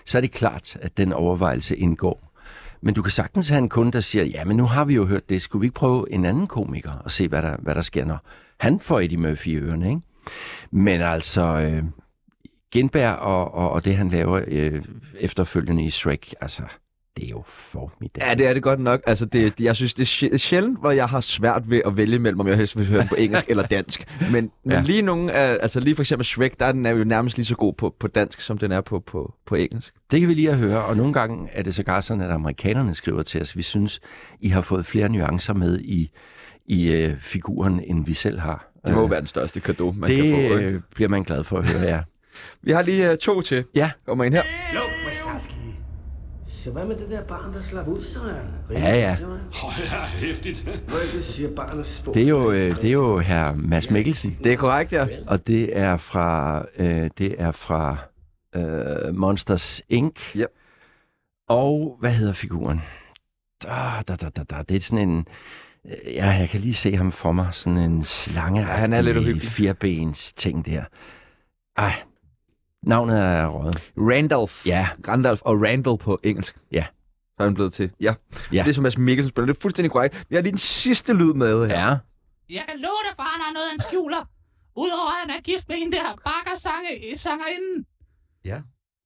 Så er det klart, at den overvejelse indgår. Men du kan sagtens have en kunde, der siger, ja, men nu har vi jo hørt det, skulle vi ikke prøve en anden komiker og se, hvad der, hvad der sker, når han får Eddie Murphy i ørerne, ikke? Men altså, øh, Genberg og, og, og det, han laver øh, efterfølgende i Shrek, altså, det er jo formidabelt. Ja, det er det godt nok. Altså, det, jeg synes, det er sj- sjældent, hvor jeg har svært ved at vælge mellem, om jeg helst vil høre den på engelsk eller dansk. Men, men Ja. lige nogle af, altså lige for eksempel Shrek, der er den er jo nærmest lige så god på, på dansk, som den er på, på, på engelsk. Det kan vi lige at høre, og nogle gange er det sågar sådan, at amerikanerne skriver til os, vi synes, I har fået flere nuancer med i, i øh, figuren, end vi selv har. Det må jo Øh, være den største kado, man det kan få. Ikke? øh, bliver man glad for at høre, ja. Vi har lige uh, to til. Ja. Kommer ind her. Så hvad med det der barn, der slap ud, sådan? Ja, ja. Åh, ja, hæftigt. Hvad er det, siger barnet spor? Det er jo, øh, det er jo herr Mads Mikkelsen, Det er korrekt, ja. og det er fra, øh, det er fra øh, Monsters Inc. Yep. Og hvad hedder figuren? Da, da, da, da, da. Det er sådan en... øh, Ja, jeg kan lige se ham for mig. Sådan en slange. Ja, han er lidt uhyggelig. Firebens ting der. Ej, navnet er røget. Randolph. Ja, Randolph og Randall på engelsk. Ja. Så er han blevet til. Ja. Ja. Det er som Mads Mikkelsen spiller. Det er fuldstændig korrekt. Vi har lige den sidste lyd med her. ja. Jeg kan love dig, for han har noget, han skjuler. Udover at han er gift med en der bakker sange, sangerinden. Ja.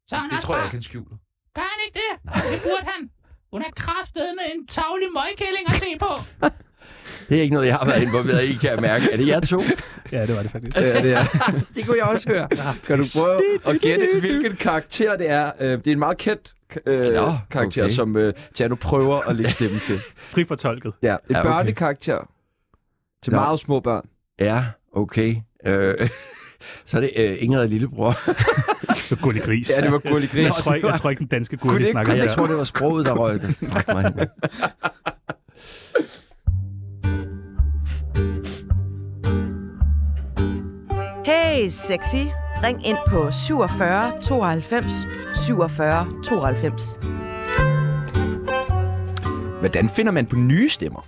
Så han Det tror jeg bare- ikke, han skjuler. Gør han ikke det? Det burde han. Hun er kraftet med en tavlig møgkælling at se på. Det er ikke noget, jeg har været involveret i, kan jeg mærke. Er det jer to? Ja, det var det faktisk. Ja, det er. Det kunne jeg også høre. Kan du prøve at gætte, hvilken karakter det er? Øh, Det er en meget kendt øh, Nå, karakter, okay. som øh, Tjano prøver at lægge stemme til. Fri fortolket. Ja, en Ja, okay. børnekarakter til Nå. meget små børn. Ja, okay. Øh, så er det øh, Ingrid Lillebror. Det var Gulli Gris. Ja, det var Gulli Gris. Jeg tror ikke, jeg tror ikke den danske Gulli snakker jeg tror, det var sproget, der røg det. Hey, sexy. Ring ind på 47 92 47 92. Hvordan finder man på nye stemmer?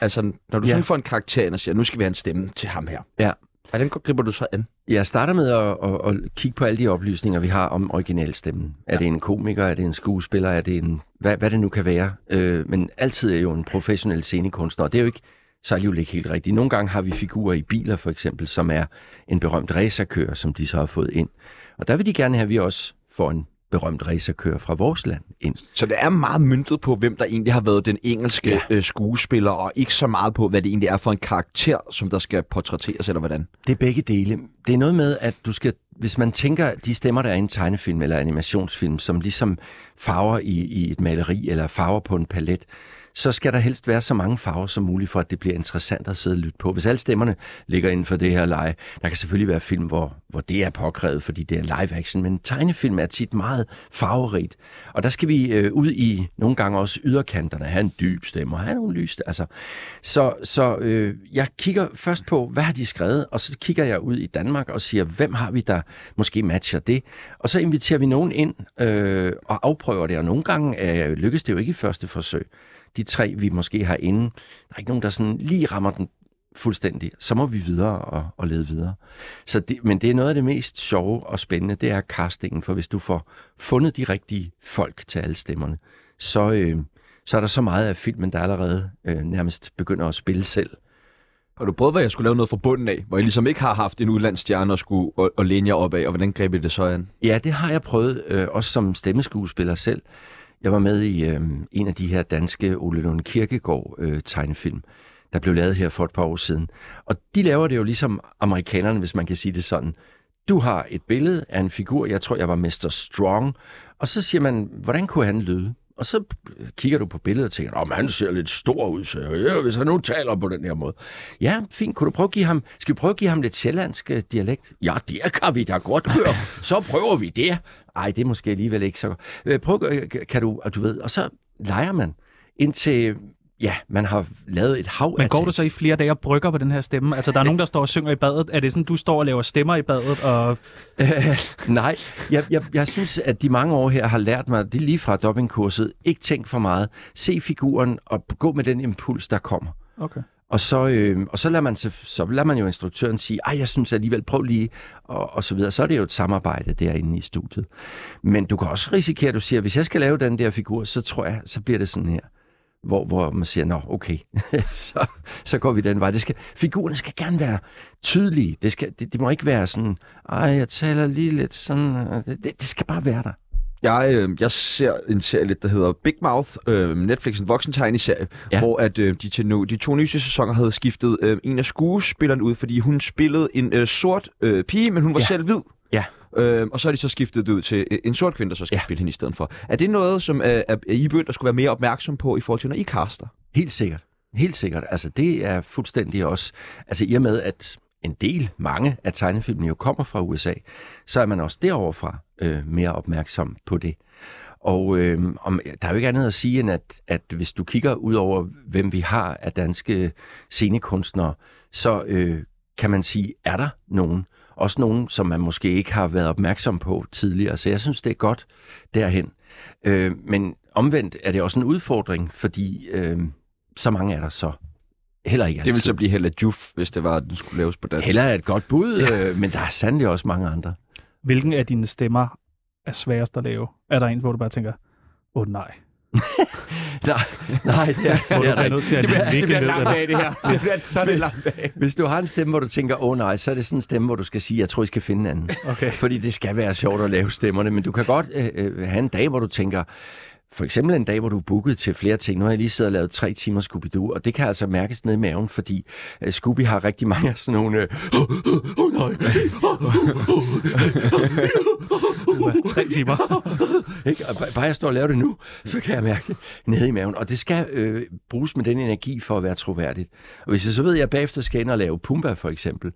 Altså, når du Ja. sådan får en karakter ind og siger, nu skal vi have en stemme til ham her. Ja. Hvordan griber du så an? Jeg starter med at, at, at kigge på alle de oplysninger, vi har om originalstemmen. Er det en komiker? Er det en skuespiller? Er det en... Hvad, hvad det nu kan være. Øh, men altid er jo en professionel scenekunstner, og det er jo ikke så alligevel ikke helt rigtigt. Nogle gange har vi figurer i biler, for eksempel, som er en berømt racerkører, som de så har fået ind. Og der vil de gerne have, at vi også får en berømt racerkører fra vores land ind. Så det er meget myntet på, hvem der egentlig har været den engelske ja. øh, skuespiller, og ikke så meget på, hvad det egentlig er for en karakter, som der skal portrætteres, eller hvordan. Det er begge dele. Det er noget med, at du skal, hvis man tænker, de stemmer, der er i en tegnefilm eller animationsfilm, som ligesom farver i, i et maleri eller farver på en palet, så skal der helst være så mange farver som muligt, for at det bliver interessant at sidde og lytte på. Hvis alle stemmerne ligger inden for det her leje, der kan selvfølgelig være film, hvor, hvor det er påkrævet, fordi det er live action, men tegnefilm er tit meget farverigt. Og der skal vi øh, ud i nogle gange også yderkanterne, have en dyb stemme og have nogle lys. Altså. Så, så øh, jeg kigger først på, hvad har de skrevet, og så kigger jeg ud i Danmark og siger, hvem har vi, der måske matcher det? Og så inviterer vi nogen ind øh, og afprøver det, og nogle gange øh, lykkes det jo ikke i første forsøg. De tre, vi måske har inde, der er ikke nogen, der sådan lige rammer den fuldstændig. Så må vi videre og, og lede videre. Så det, men det er noget af det mest sjove og spændende, det er castingen, for hvis du får fundet de rigtige folk til alle stemmerne, så, øh, så er der så meget af filmen, der allerede øh, nærmest begynder at spille selv. Har du prøvet, at jeg skulle lave noget fra bunden af, hvor jeg ligesom ikke har haft en udlandsstjerne og skulle og, og læne jer op af, og hvordan greb I det så an? Ja, det har jeg prøvet, øh, også som stemmeskuespiller selv. Jeg var med i øh, en af de her danske Ole Lund Kirkegaard øh, tegnefilm, der blev lavet her for et par år siden. Og de laver det jo ligesom amerikanerne, hvis man kan sige det sådan. Du har et billede af en figur, jeg tror, jeg var Mr. Strong, og så siger man, hvordan kunne han lyde? Og så kigger du på billedet og tænker, om han ser lidt stor ud, så ja, hvis han nu taler på den her måde. Ja, fint. Kunne du prøve at give ham, skal vi prøve at give ham lidt sjællandsk øh, dialekt? Ja, det kan vi da godt høre. Så prøver vi det. Ej, det er måske alligevel ikke så godt. Øh, Prøv, kan du, og du ved, og så leger man indtil, ja, man har lavet et hav Men går du så i flere dage og brygger på den her stemme? Altså, der er nogen, der står og synger i badet. Er det sådan, du står og laver stemmer i badet? Og... Øh, nej, jeg, jeg, jeg synes, at de mange år her har lært mig, det lige fra dubbingkurset, ikke tænk for meget. Se figuren og gå med den impuls, der kommer. Okay. Og så, øh, og så, lader man, så, så lader man jo instruktøren sige, ej, jeg synes alligevel, prøv lige, og, og så videre. Så er det jo et samarbejde derinde i studiet. Men du kan også risikere, at du siger, hvis jeg skal lave den der figur, så tror jeg, så bliver det sådan her. Hvor, hvor man siger, nå, okay, så, så går vi den vej. Det skal, figurerne skal gerne være tydelige. Det, skal, det, det må ikke være sådan, ej, jeg taler lige lidt sådan. Øh, det, det skal bare være der. Jeg, øh, jeg ser en serie lidt, der hedder Big Mouth, øh, Netflix, en voksen tegneserie, ja. Hvor at, øh, de, til nu, de to nye sæsoner havde skiftet øh, en af skuespillerne ud, fordi hun spillede en øh, sort øh, pige, men hun var ja. Selv hvid. Ja. Øh, og så har de så skiftet det ud til øh, en sort kvinde, der så skal ja. Spille hende i stedet for. Er det noget, som øh, er, I begyndt at skulle være mere opmærksom på i forhold til, når I caster? Helt sikkert. Helt sikkert. Altså, det er fuldstændig også... Altså, i og med, at en del, mange af tegnefilmene jo kommer fra USA, så er man også deroverfra øh, mere opmærksom på det. Og øh, om, der er jo ikke andet at sige, end at, at hvis du kigger ud over, hvem vi har af danske scenekunstnere, så øh, kan man sige, er der nogen? Også nogen, som man måske ikke har været opmærksom på tidligere. Så jeg synes, det er godt derhen. Øh, men omvendt er det også en udfordring, fordi øh, så mange er der så heller ikke Det ville altid. så blive Hella Juf, hvis det var, at den skulle laves på dansk. Heller er et godt bud, øh, men der er sandelig også mange andre. Hvilken af dine stemmer er sværest at lave? Er der en, hvor du bare tænker, åh oh, nej. Nej, nej, det er, Hvor det er ikke. nødt til at Det bliver, det bliver en lang dag, det her. Det bliver sådan en lang dag. Hvis du har en stemme, hvor du tænker, åh oh, nej, så er det sådan en stemme, hvor du skal sige, jeg tror, I skal finde en anden. Okay. Fordi det skal være sjovt at lave stemmerne, men du kan godt øh, øh, have en dag, hvor du tænker, for eksempel en dag, hvor du er booket til flere ting. Nu har jeg lige siddet og lavet tre timer Scooby-Doo, og det kan altså mærkes ned i maven, fordi øh, Scooby har rigtig mange af sådan nogle... Øh, oh, oh, nej. Tre timer. Ikke? Og bare- bare jeg står og laver det nu, så kan jeg mærke det nede i maven. Og det skal øh, bruges med den energi for at være troværdigt. Og hvis jeg så ved, at jeg bagefter skal ind og lave Pumba for eksempel,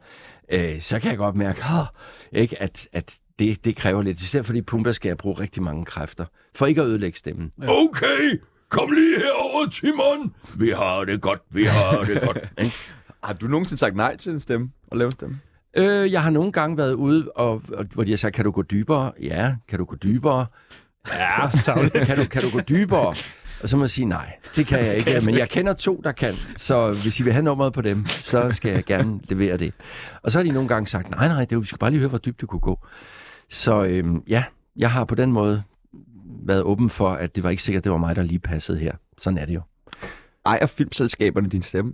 øh, så kan jeg godt mærke, oh, ikke, at, at det, det kræver lidt. Især fordi Pumba skal jeg bruge rigtig mange kræfter, for ikke at ødelægge stemmen. Okay, kom lige herover, Timon. Vi har det godt, vi har det godt. Har du nogensinde sagt nej til en stemme og lave en stemme? Øh, jeg har nogle gange været ude, og, og, hvor de har sagt, kan du gå dybere? Ja, kan du gå dybere? Ja, kan, du, kan du gå dybere? Og så må jeg sige, nej, det kan jeg ikke. Men jeg kender to, der kan. Så hvis I vil have nummeret på dem, så skal jeg gerne levere det. Og så har de nogle gange sagt, nej, nej, det, er vi skal bare lige høre, hvor dybt det kunne gå. Så øhm, ja, jeg har på den måde været åben for, at det var ikke sikkert, det var mig, der lige passede her. Sådan er det jo. Ejer filmselskaberne din stemme?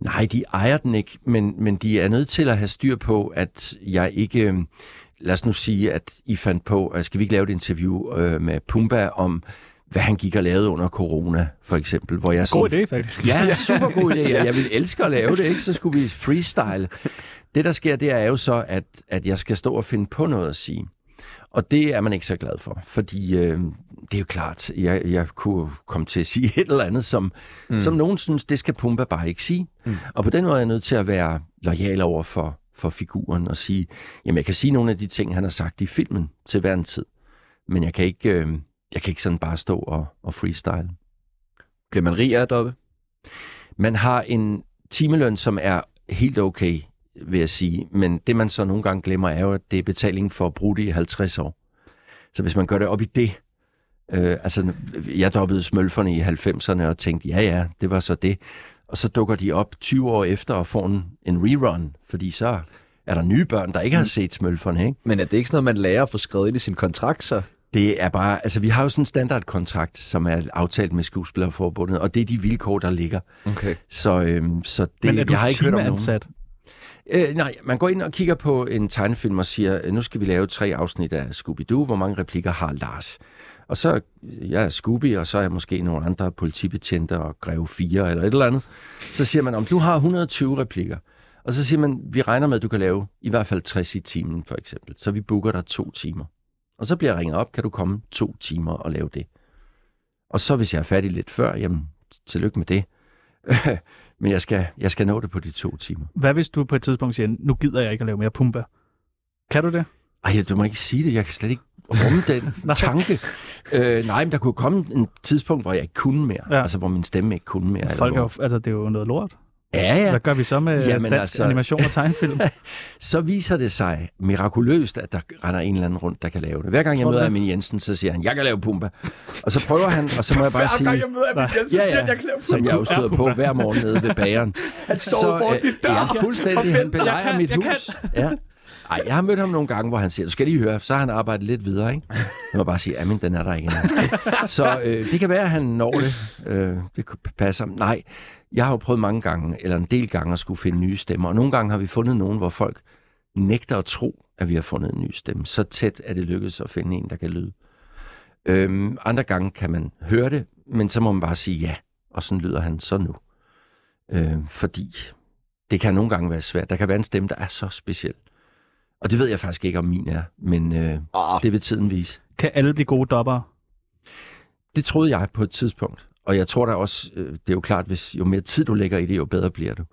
Nej, de ejer den ikke, men, men de er nødt til at have styr på, at jeg ikke... øh, Lad os nu sige, at I fandt på, at skal vi ikke lave et interview øh, med Pumba om, hvad han gik og lavede under corona, for eksempel. Hvor jeg God sådan- idé, faktisk. Ja, super god idé. Jeg vil elske at lave det, ikke? Så skulle vi freestyle. Det, der sker, det er jo så, at, at jeg skal stå og finde på noget at sige. Og det er man ikke så glad for, fordi øh, det er jo klart, jeg, jeg kunne komme til at sige et eller andet, som, mm. som nogen synes, det skal Pumba bare ikke sige. Mm. Og på den måde er jeg nødt til at være lojal over for, for figuren og sige, jamen jeg kan sige nogle af de ting, han har sagt i filmen til hver en tid, men jeg kan ikke, øh, jeg kan ikke sådan bare stå og, og freestyle. Bliver man rig af at? Man har en timeløn, som er helt okay, vil jeg sige. Men det, man så nogle gange glemmer, er jo, at det er betaling for at bruge det i 50 år. Så hvis man gør det op i det, øh, altså jeg dobbede smølferne i 90'erne og tænkte, ja ja, det var så det. Og så dukker de op 20 år efter og får en, en rerun, fordi så er der nye børn, der ikke har set smølferne, ikke? Men er det ikke sådan noget, man lærer at få skrevet ind i sin kontrakt, så? Det er bare, altså vi har jo sådan en standardkontrakt, som er aftalt med Skuespillerforbundet, og det er de vilkår, der ligger. Okay. Så, øhm, så det, Men er du jeg har ikke hørt om nogen. Øh, nej, man går ind og kigger på en tegnefilm og siger, nu skal vi lave tre afsnit af Scooby-Doo. Hvor mange replikker har Lars? Og så jeg er Scooby, og så er jeg måske nogle andre politibetjente og Greve 4 eller et eller andet. Så siger man, om du har 120 replikker. Og så siger man, vi regner med, at du kan lave i hvert fald 60 i timen, for eksempel. Så vi booker dig to timer. Og så bliver jeg ringet op, kan du komme to timer og lave det. Og så hvis jeg er færdig lidt før, jamen, tillykke med det. Men jeg skal, jeg skal nå det på de to timer. Hvad hvis du på et tidspunkt siger, nu gider jeg ikke at lave mere Pumba? Kan du det? Ej, du må ikke sige det. Jeg kan slet ikke rumme den tanke. Øh, nej, men der kunne komme en tidspunkt, hvor jeg ikke kunne mere. Ja. Altså, hvor min stemme ikke kunne mere. Folk er hvor... jo, altså, det er jo noget lort. Ja, ja. Hvad gør vi så med Jamen, dansk altså- animation og tegnefilm? Så viser det sig mirakuløst, at der render en eller anden rundt, der kan lave det. Hver gang jeg du møder? Amin Jensen, så siger han, jeg kan lave Pumba. Og så prøver han, og så må jeg bare sige... Hver gang jeg møder Amin. Jensen, Ja, siger han, jeg kan lave som jeg jo er støder på Pumba. hver morgen nede ved bageren. Han står foran øh, dit dør. Ja, fuldstændig. Han Jeg kan, mit jeg hus. Ja. Ej, jeg har mødt ham nogle gange, hvor han siger, du skal lige høre, så har han arbejdet lidt videre, ikke? Jeg må bare sige, Amin, den er der ikke endnu. Så øh, det kan være, at han når det. Øh, det kunne passe ham. Nej, jeg har jo prøvet mange gange, eller en del gange, at skulle finde nye stemmer. Og nogle gange har vi fundet nogen, hvor folk nægter at tro, at vi har fundet en ny stemme. Så tæt er det lykkedes at finde en, der kan lyde. Øhm, andre gange kan man høre det, men så må man bare sige ja. Og sådan lyder han så nu. Øh, fordi det kan nogle gange være svært. Der kan være en stemme, der er så speciel. Og det ved jeg faktisk ikke, om min er, men øh, Ah, det vil tiden vise. Kan alle blive gode dobbere? Det troede jeg på et tidspunkt. Og jeg tror da også, øh, det er jo klart, hvis jo mere tid du lægger i det, jo bedre bliver du.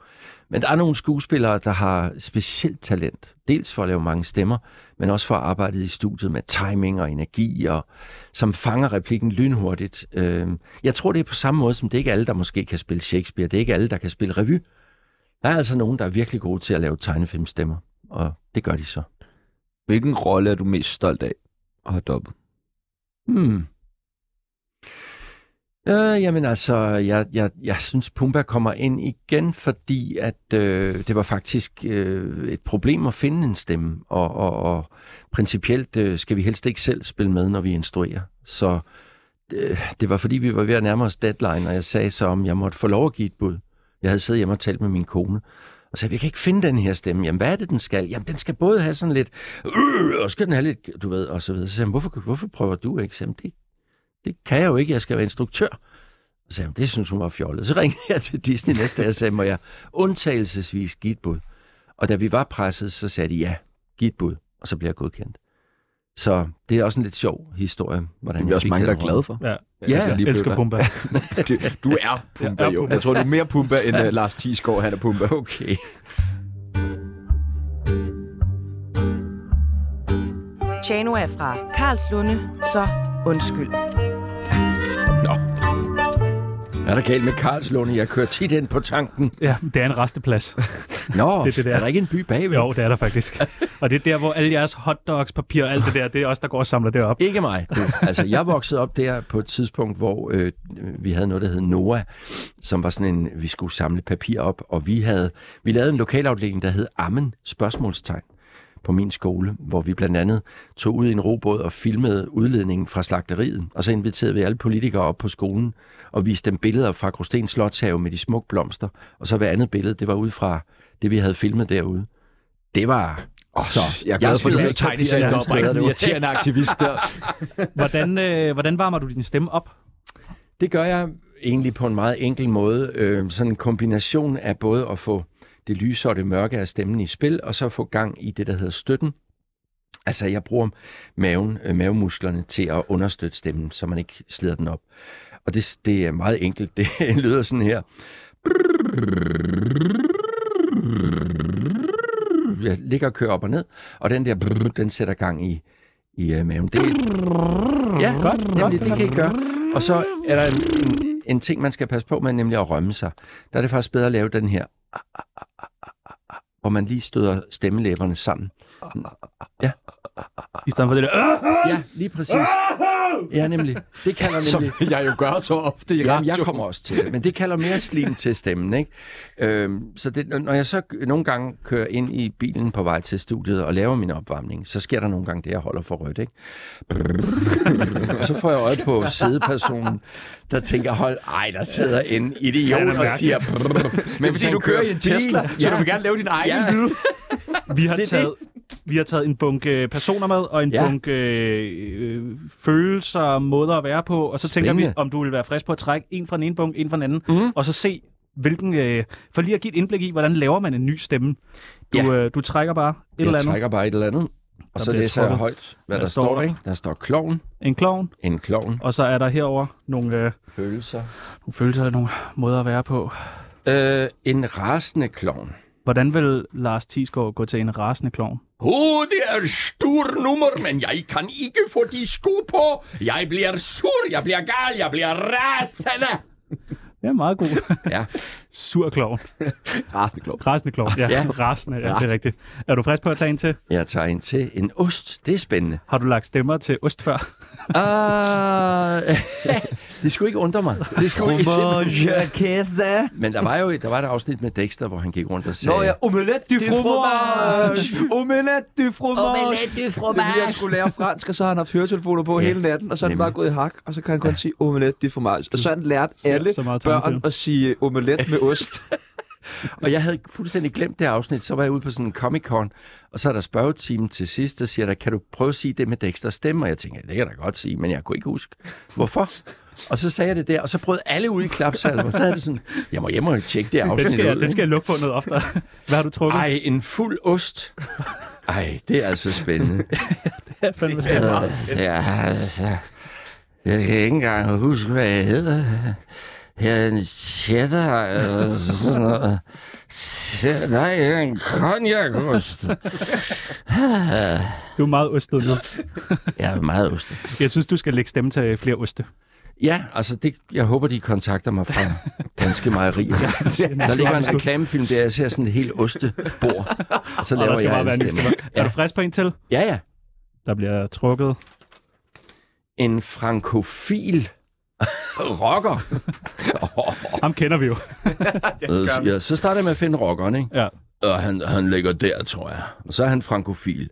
Men der er nogle skuespillere, der har specielt talent. Dels for at lave mange stemmer, men også for at arbejde i studiet med timing og energi, og som fanger replikken lynhurtigt. Øh, Jeg tror, det er på samme måde, som det ikke er alle, der måske kan spille Shakespeare. Det er ikke alle, der kan spille revy. Der er altså nogen, der er virkelig gode til at lave tegnefilmstemmer, og det gør de så. hvilken rolle er du mest stolt af at have dobbelt? Hmm. Øh, jamen altså, jeg, jeg, jeg synes, Pumba kommer ind igen, fordi at øh, det var faktisk øh, et problem at finde en stemme, og, og, og principielt øh, skal vi helst ikke selv spille med, når vi instruerer. Så øh, det var fordi, vi var ved at nærme os deadline, og jeg sagde så, om jeg måtte få lov at give et bud. Jeg havde siddet hjemme og talt med min kone, og sagde, vi kan ikke finde den her stemme. Jamen, hvad er det, den skal? Jamen, den skal både have sådan lidt, øh, og skal den have lidt, du ved, og så videre. Så sagde hvorfor, hvorfor prøver du ikke? Så sagde, det, det kan jeg jo ikke, jeg skal være instruktør. Så sagde hun, det synes hun var fjollet. Så ringede jeg til Disney næste dag og sagde, må jeg undtagelsesvis give et bud? Og da vi var presset, så sagde de, ja, giv et bud, og så bliver jeg godkendt. Så det er også en lidt sjov historie, hvordan Det er også mange, der er glade for. Ja, Ja, Jeg lige elsker blive Pumba. Du er Pumba, Jeg jo. Pumba. Jeg tror, du er mere Pumba, end uh, Lars Thiesgaard, han er Pumba. Okay. Tjano er fra Karlslunde, så undskyld. Er der galt med Karlslunde? Jeg kører tit ind på tanken. Ja, det er en resteplads. Nå, Det det der. er der ikke en by bagved? Jo, det er der faktisk. Og det er der, hvor alle jeres hotdogs, papir og alt det der, det er også der går og samler det op. Ikke mig. Du. Altså, jeg voksede op der på et tidspunkt, hvor øh, vi havde noget, der hed Noah, som var sådan en, vi skulle samle papir op, og vi havde, vi lavede en lokalafdeling, der hed Ammen, spørgsmålstegn, på min skole, hvor vi blandt andet tog ud i en robåd og filmede udledningen fra slagteriet, og så inviterede vi alle politikere op på skolen og viste dem billeder fra Gråsten Slotshave med de smukke blomster, og så hver andet billede, det var ud fra det, vi havde filmet derude. Det var... Oh, så, jeg er glad for, at du papir tegneserien nogen op, og ikke en irriterende aktivist der. Hvordan, øh, hvordan varmer du din stemme op? Det gør jeg egentlig på en meget enkel måde. Øh, sådan en kombination af både at få det lyse og det mørke af stemmen i spil, og så få gang i det, der hedder støtten. Altså, jeg bruger maven, øh, mavemusklerne til at understøtte stemmen, så man ikke slider den op. Og det, det er meget enkelt. Det lyder sådan her. Jeg ligger og kører op og ned, og den der, den sætter gang i, i uh, maven. Det ja, Godt, nemlig, godt. det kan I gøre. Og så er der en, en, en ting, man skal passe på med, nemlig at rømme sig. Der er det faktisk bedre at lave den her, hvor man lige støder stemmelæberne sammen. I stedet for det der... Øh! Ja, lige præcis. Ja, nemlig. Det kalder Som nemlig... jeg jo gør så ofte i Jamen, jeg kommer også til det, men det kalder mere slim til stemmen, ikke? Øhm, så det, når jeg så nogle gange kører ind i bilen på vej til studiet og laver min opvarmning, så sker der nogle gange det, jeg holder for rødt, ikke? og så får jeg øje på sædepersonen, der tænker, hold, ej, der sidder en idiot er og siger... Men fordi du kører i en Tesla, så du vil gerne lave din egen Ja. lyd. Vi har, Det er taget, vi har taget en bunke personer med, og en Ja. bunke øh, følelser og måder at være på, og så tænker vi, om du vil være frisk på at trække en fra den ene bunke, en fra den anden, Mhm. og så se, hvilken, øh, for lige at give et indblik i, hvordan laver man en ny stemme. Du, Ja. øh, du trækker bare et Jeg eller andet. trækker bare et eller andet, og Der så læser jeg højt, hvad Hvad der står der? der, ikke? Der står klovn, En klovn, en klovn, og så er der herover nogle, øh, følelser. nogle følelser og nogle måder at være på. Øh, en rasende klovn. Hvordan vil Lars Thiesgaard gå til en rasende klovn? Oh, det er stor nummer, men jeg kan ikke få de sko på. Jeg bliver sur, jeg bliver gal, jeg bliver rasende. Det er meget god. Ja. Sur klovn. Rasende klog. Rasende klovn. Ja, Ja. rasende. Ja, det er rigtigt. Er du frisk på at tage en til? Jeg tager en til. En ost. Det er spændende. Har du lagt stemmer til ost før? Uh, det skulle ikke undre mig. Det skulle ikke. Men der var jo der var et afsnit med Dexter, hvor han gik rundt og sagde... Nå ja, omelette du fromage. Omelette du fromage. Omelette du Det er han fromage. skulle lære fransk, og så har han haft høretelefoner på Ja, hele natten, og så er han bare gået i hak, og så kan han kun sige omelette du fromage. Og så har han lært alle så børn at sige omelette med ost. Og jeg havde fuldstændig glemt det afsnit. Så var jeg ude på sådan en Comic-Con, og så er der spørgetime til sidst, der siger der, kan du prøve at sige det med Dexters stemme? Og jeg tænker, det kan jeg da godt sige, men jeg kunne ikke huske, hvorfor. Og så sagde jeg det der, og så brød alle ud i klapsalver. Så er det sådan, jeg må hjem og tjekke det Den afsnit skal, jeg, ud. den skal jeg lukke på noget oftere. Hvad har du trukket? Ej, en fuld ost. Ej, det er altså spændende. det er fandme Ja, altså, jeg kan ikke engang huske, hvad jeg hedder. Jeg er en cheddar, eller sådan noget. Nej, er en cognac-ost. Du er meget ostet nu. Jeg er meget ost. Jeg synes, du skal lægge stemme til flere oste. Ja, altså, det, jeg håber, de kontakter mig fra Danske Mejerier. Der ligger en reklamefilm, der jeg ser sådan et helt ostebord. Og så Og laver skal jeg en stemme. stemme. Er du frisk på en til? Ja, ja. Der bliver trukket. En frankofil rocker. Ham kender vi jo. ja, så starter jeg med at finde rockeren, ikke? Ja. Og han, han ligger der, tror jeg. Og så er han frankofil.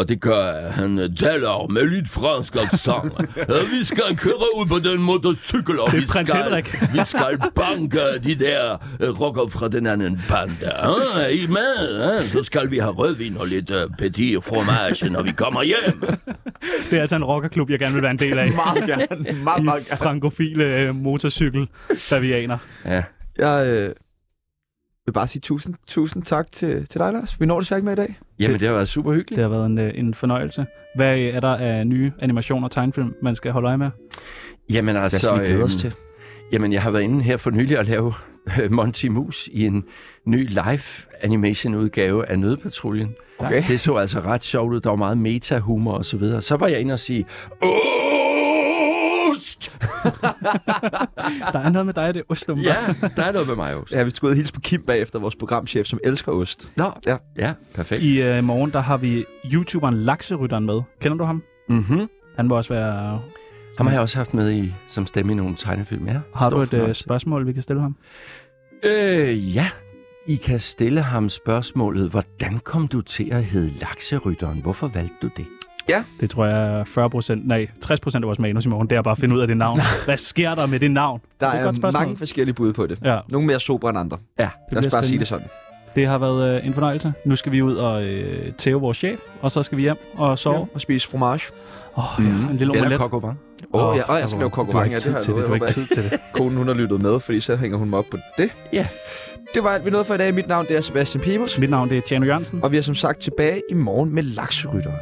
Og det gør, at han øh, taler med lidt fransk accent. Ja, vi skal køre ud på den motorcykel, og Det er vi skal, vi skal banke de der øh, rocker fra den anden der. Ah, er I med? Ah, så skal vi have rødvin og lidt petit fromage, når vi kommer hjem. Det er altså en rockerklub, jeg gerne vil være en del af. Meget gerne. Meget, meget gerne. frankofile øh, motorcykel-bavianer. Ja. Jeg øh, vil bare sige tusind, tusind tak til, til dig, Lars. Vi når desværre ikke med i dag. Jamen, det har været super hyggeligt. Det har været en, øh, en fornøjelse. Hvad er der af nye animationer og tegnefilm, man skal holde øje med? Jamen Hvad altså... skal vi glæde os øhm, til? Jamen, jeg har været inde her for nylig at lave øh, Monty Mus i en ny live animation udgave af Nødpatruljen. Okay. Det så altså ret sjovt ud. Der var meget meta-humor og så videre. Så var jeg inde og sige, Ost! Der er noget med dig, det er ost, Ja, der er noget med mig også. Ja, vi skal ud og hilse på Kim bagefter, vores programchef, som elsker ost. Nå, Ja. ja, perfekt. I øh, morgen, der har vi YouTuberen Lakserytteren med. Kender du ham? Mm-hmm. Han må også være... Ham har jeg også haft med i, som stemme i nogle tegnefilm. Ja, Har du et øh, spørgsmål, vi kan stille ham? Øh, ja. I kan stille ham spørgsmålet, hvordan kom du til at hedde Lakserytteren? Hvorfor valgte du det? Det tror jeg er 40 procent, nej, 60 procent af vores manus i morgen. Det er bare at finde ud af det navn. Hvad sker der med det navn? Der Det er er, mange forskellige bud på det. Ja, Nogle mere sobre end andre. Ja, Lad os bliver bare sige spændende. det sådan. det har været øh, en fornøjelse. Nu skal vi ud og øh, tæve vores chef, og så skal vi hjem og sove. Ja, og spise fromage. Åh, oh, ja, en lille Eller omelet. au vin. Åh, Åh, ja, og jeg skal lave Du har ikke tid til det, du har ikke tid til det. Konen, hun har lyttet med, fordi så hænger hun mig op på det. Ja. Det var alt, vi nåede for i dag. Mit navn det er Sebastian Peebles. Mit navn det er Tjano Jørgensen. Og vi er som sagt tilbage i morgen med Lakserytteren.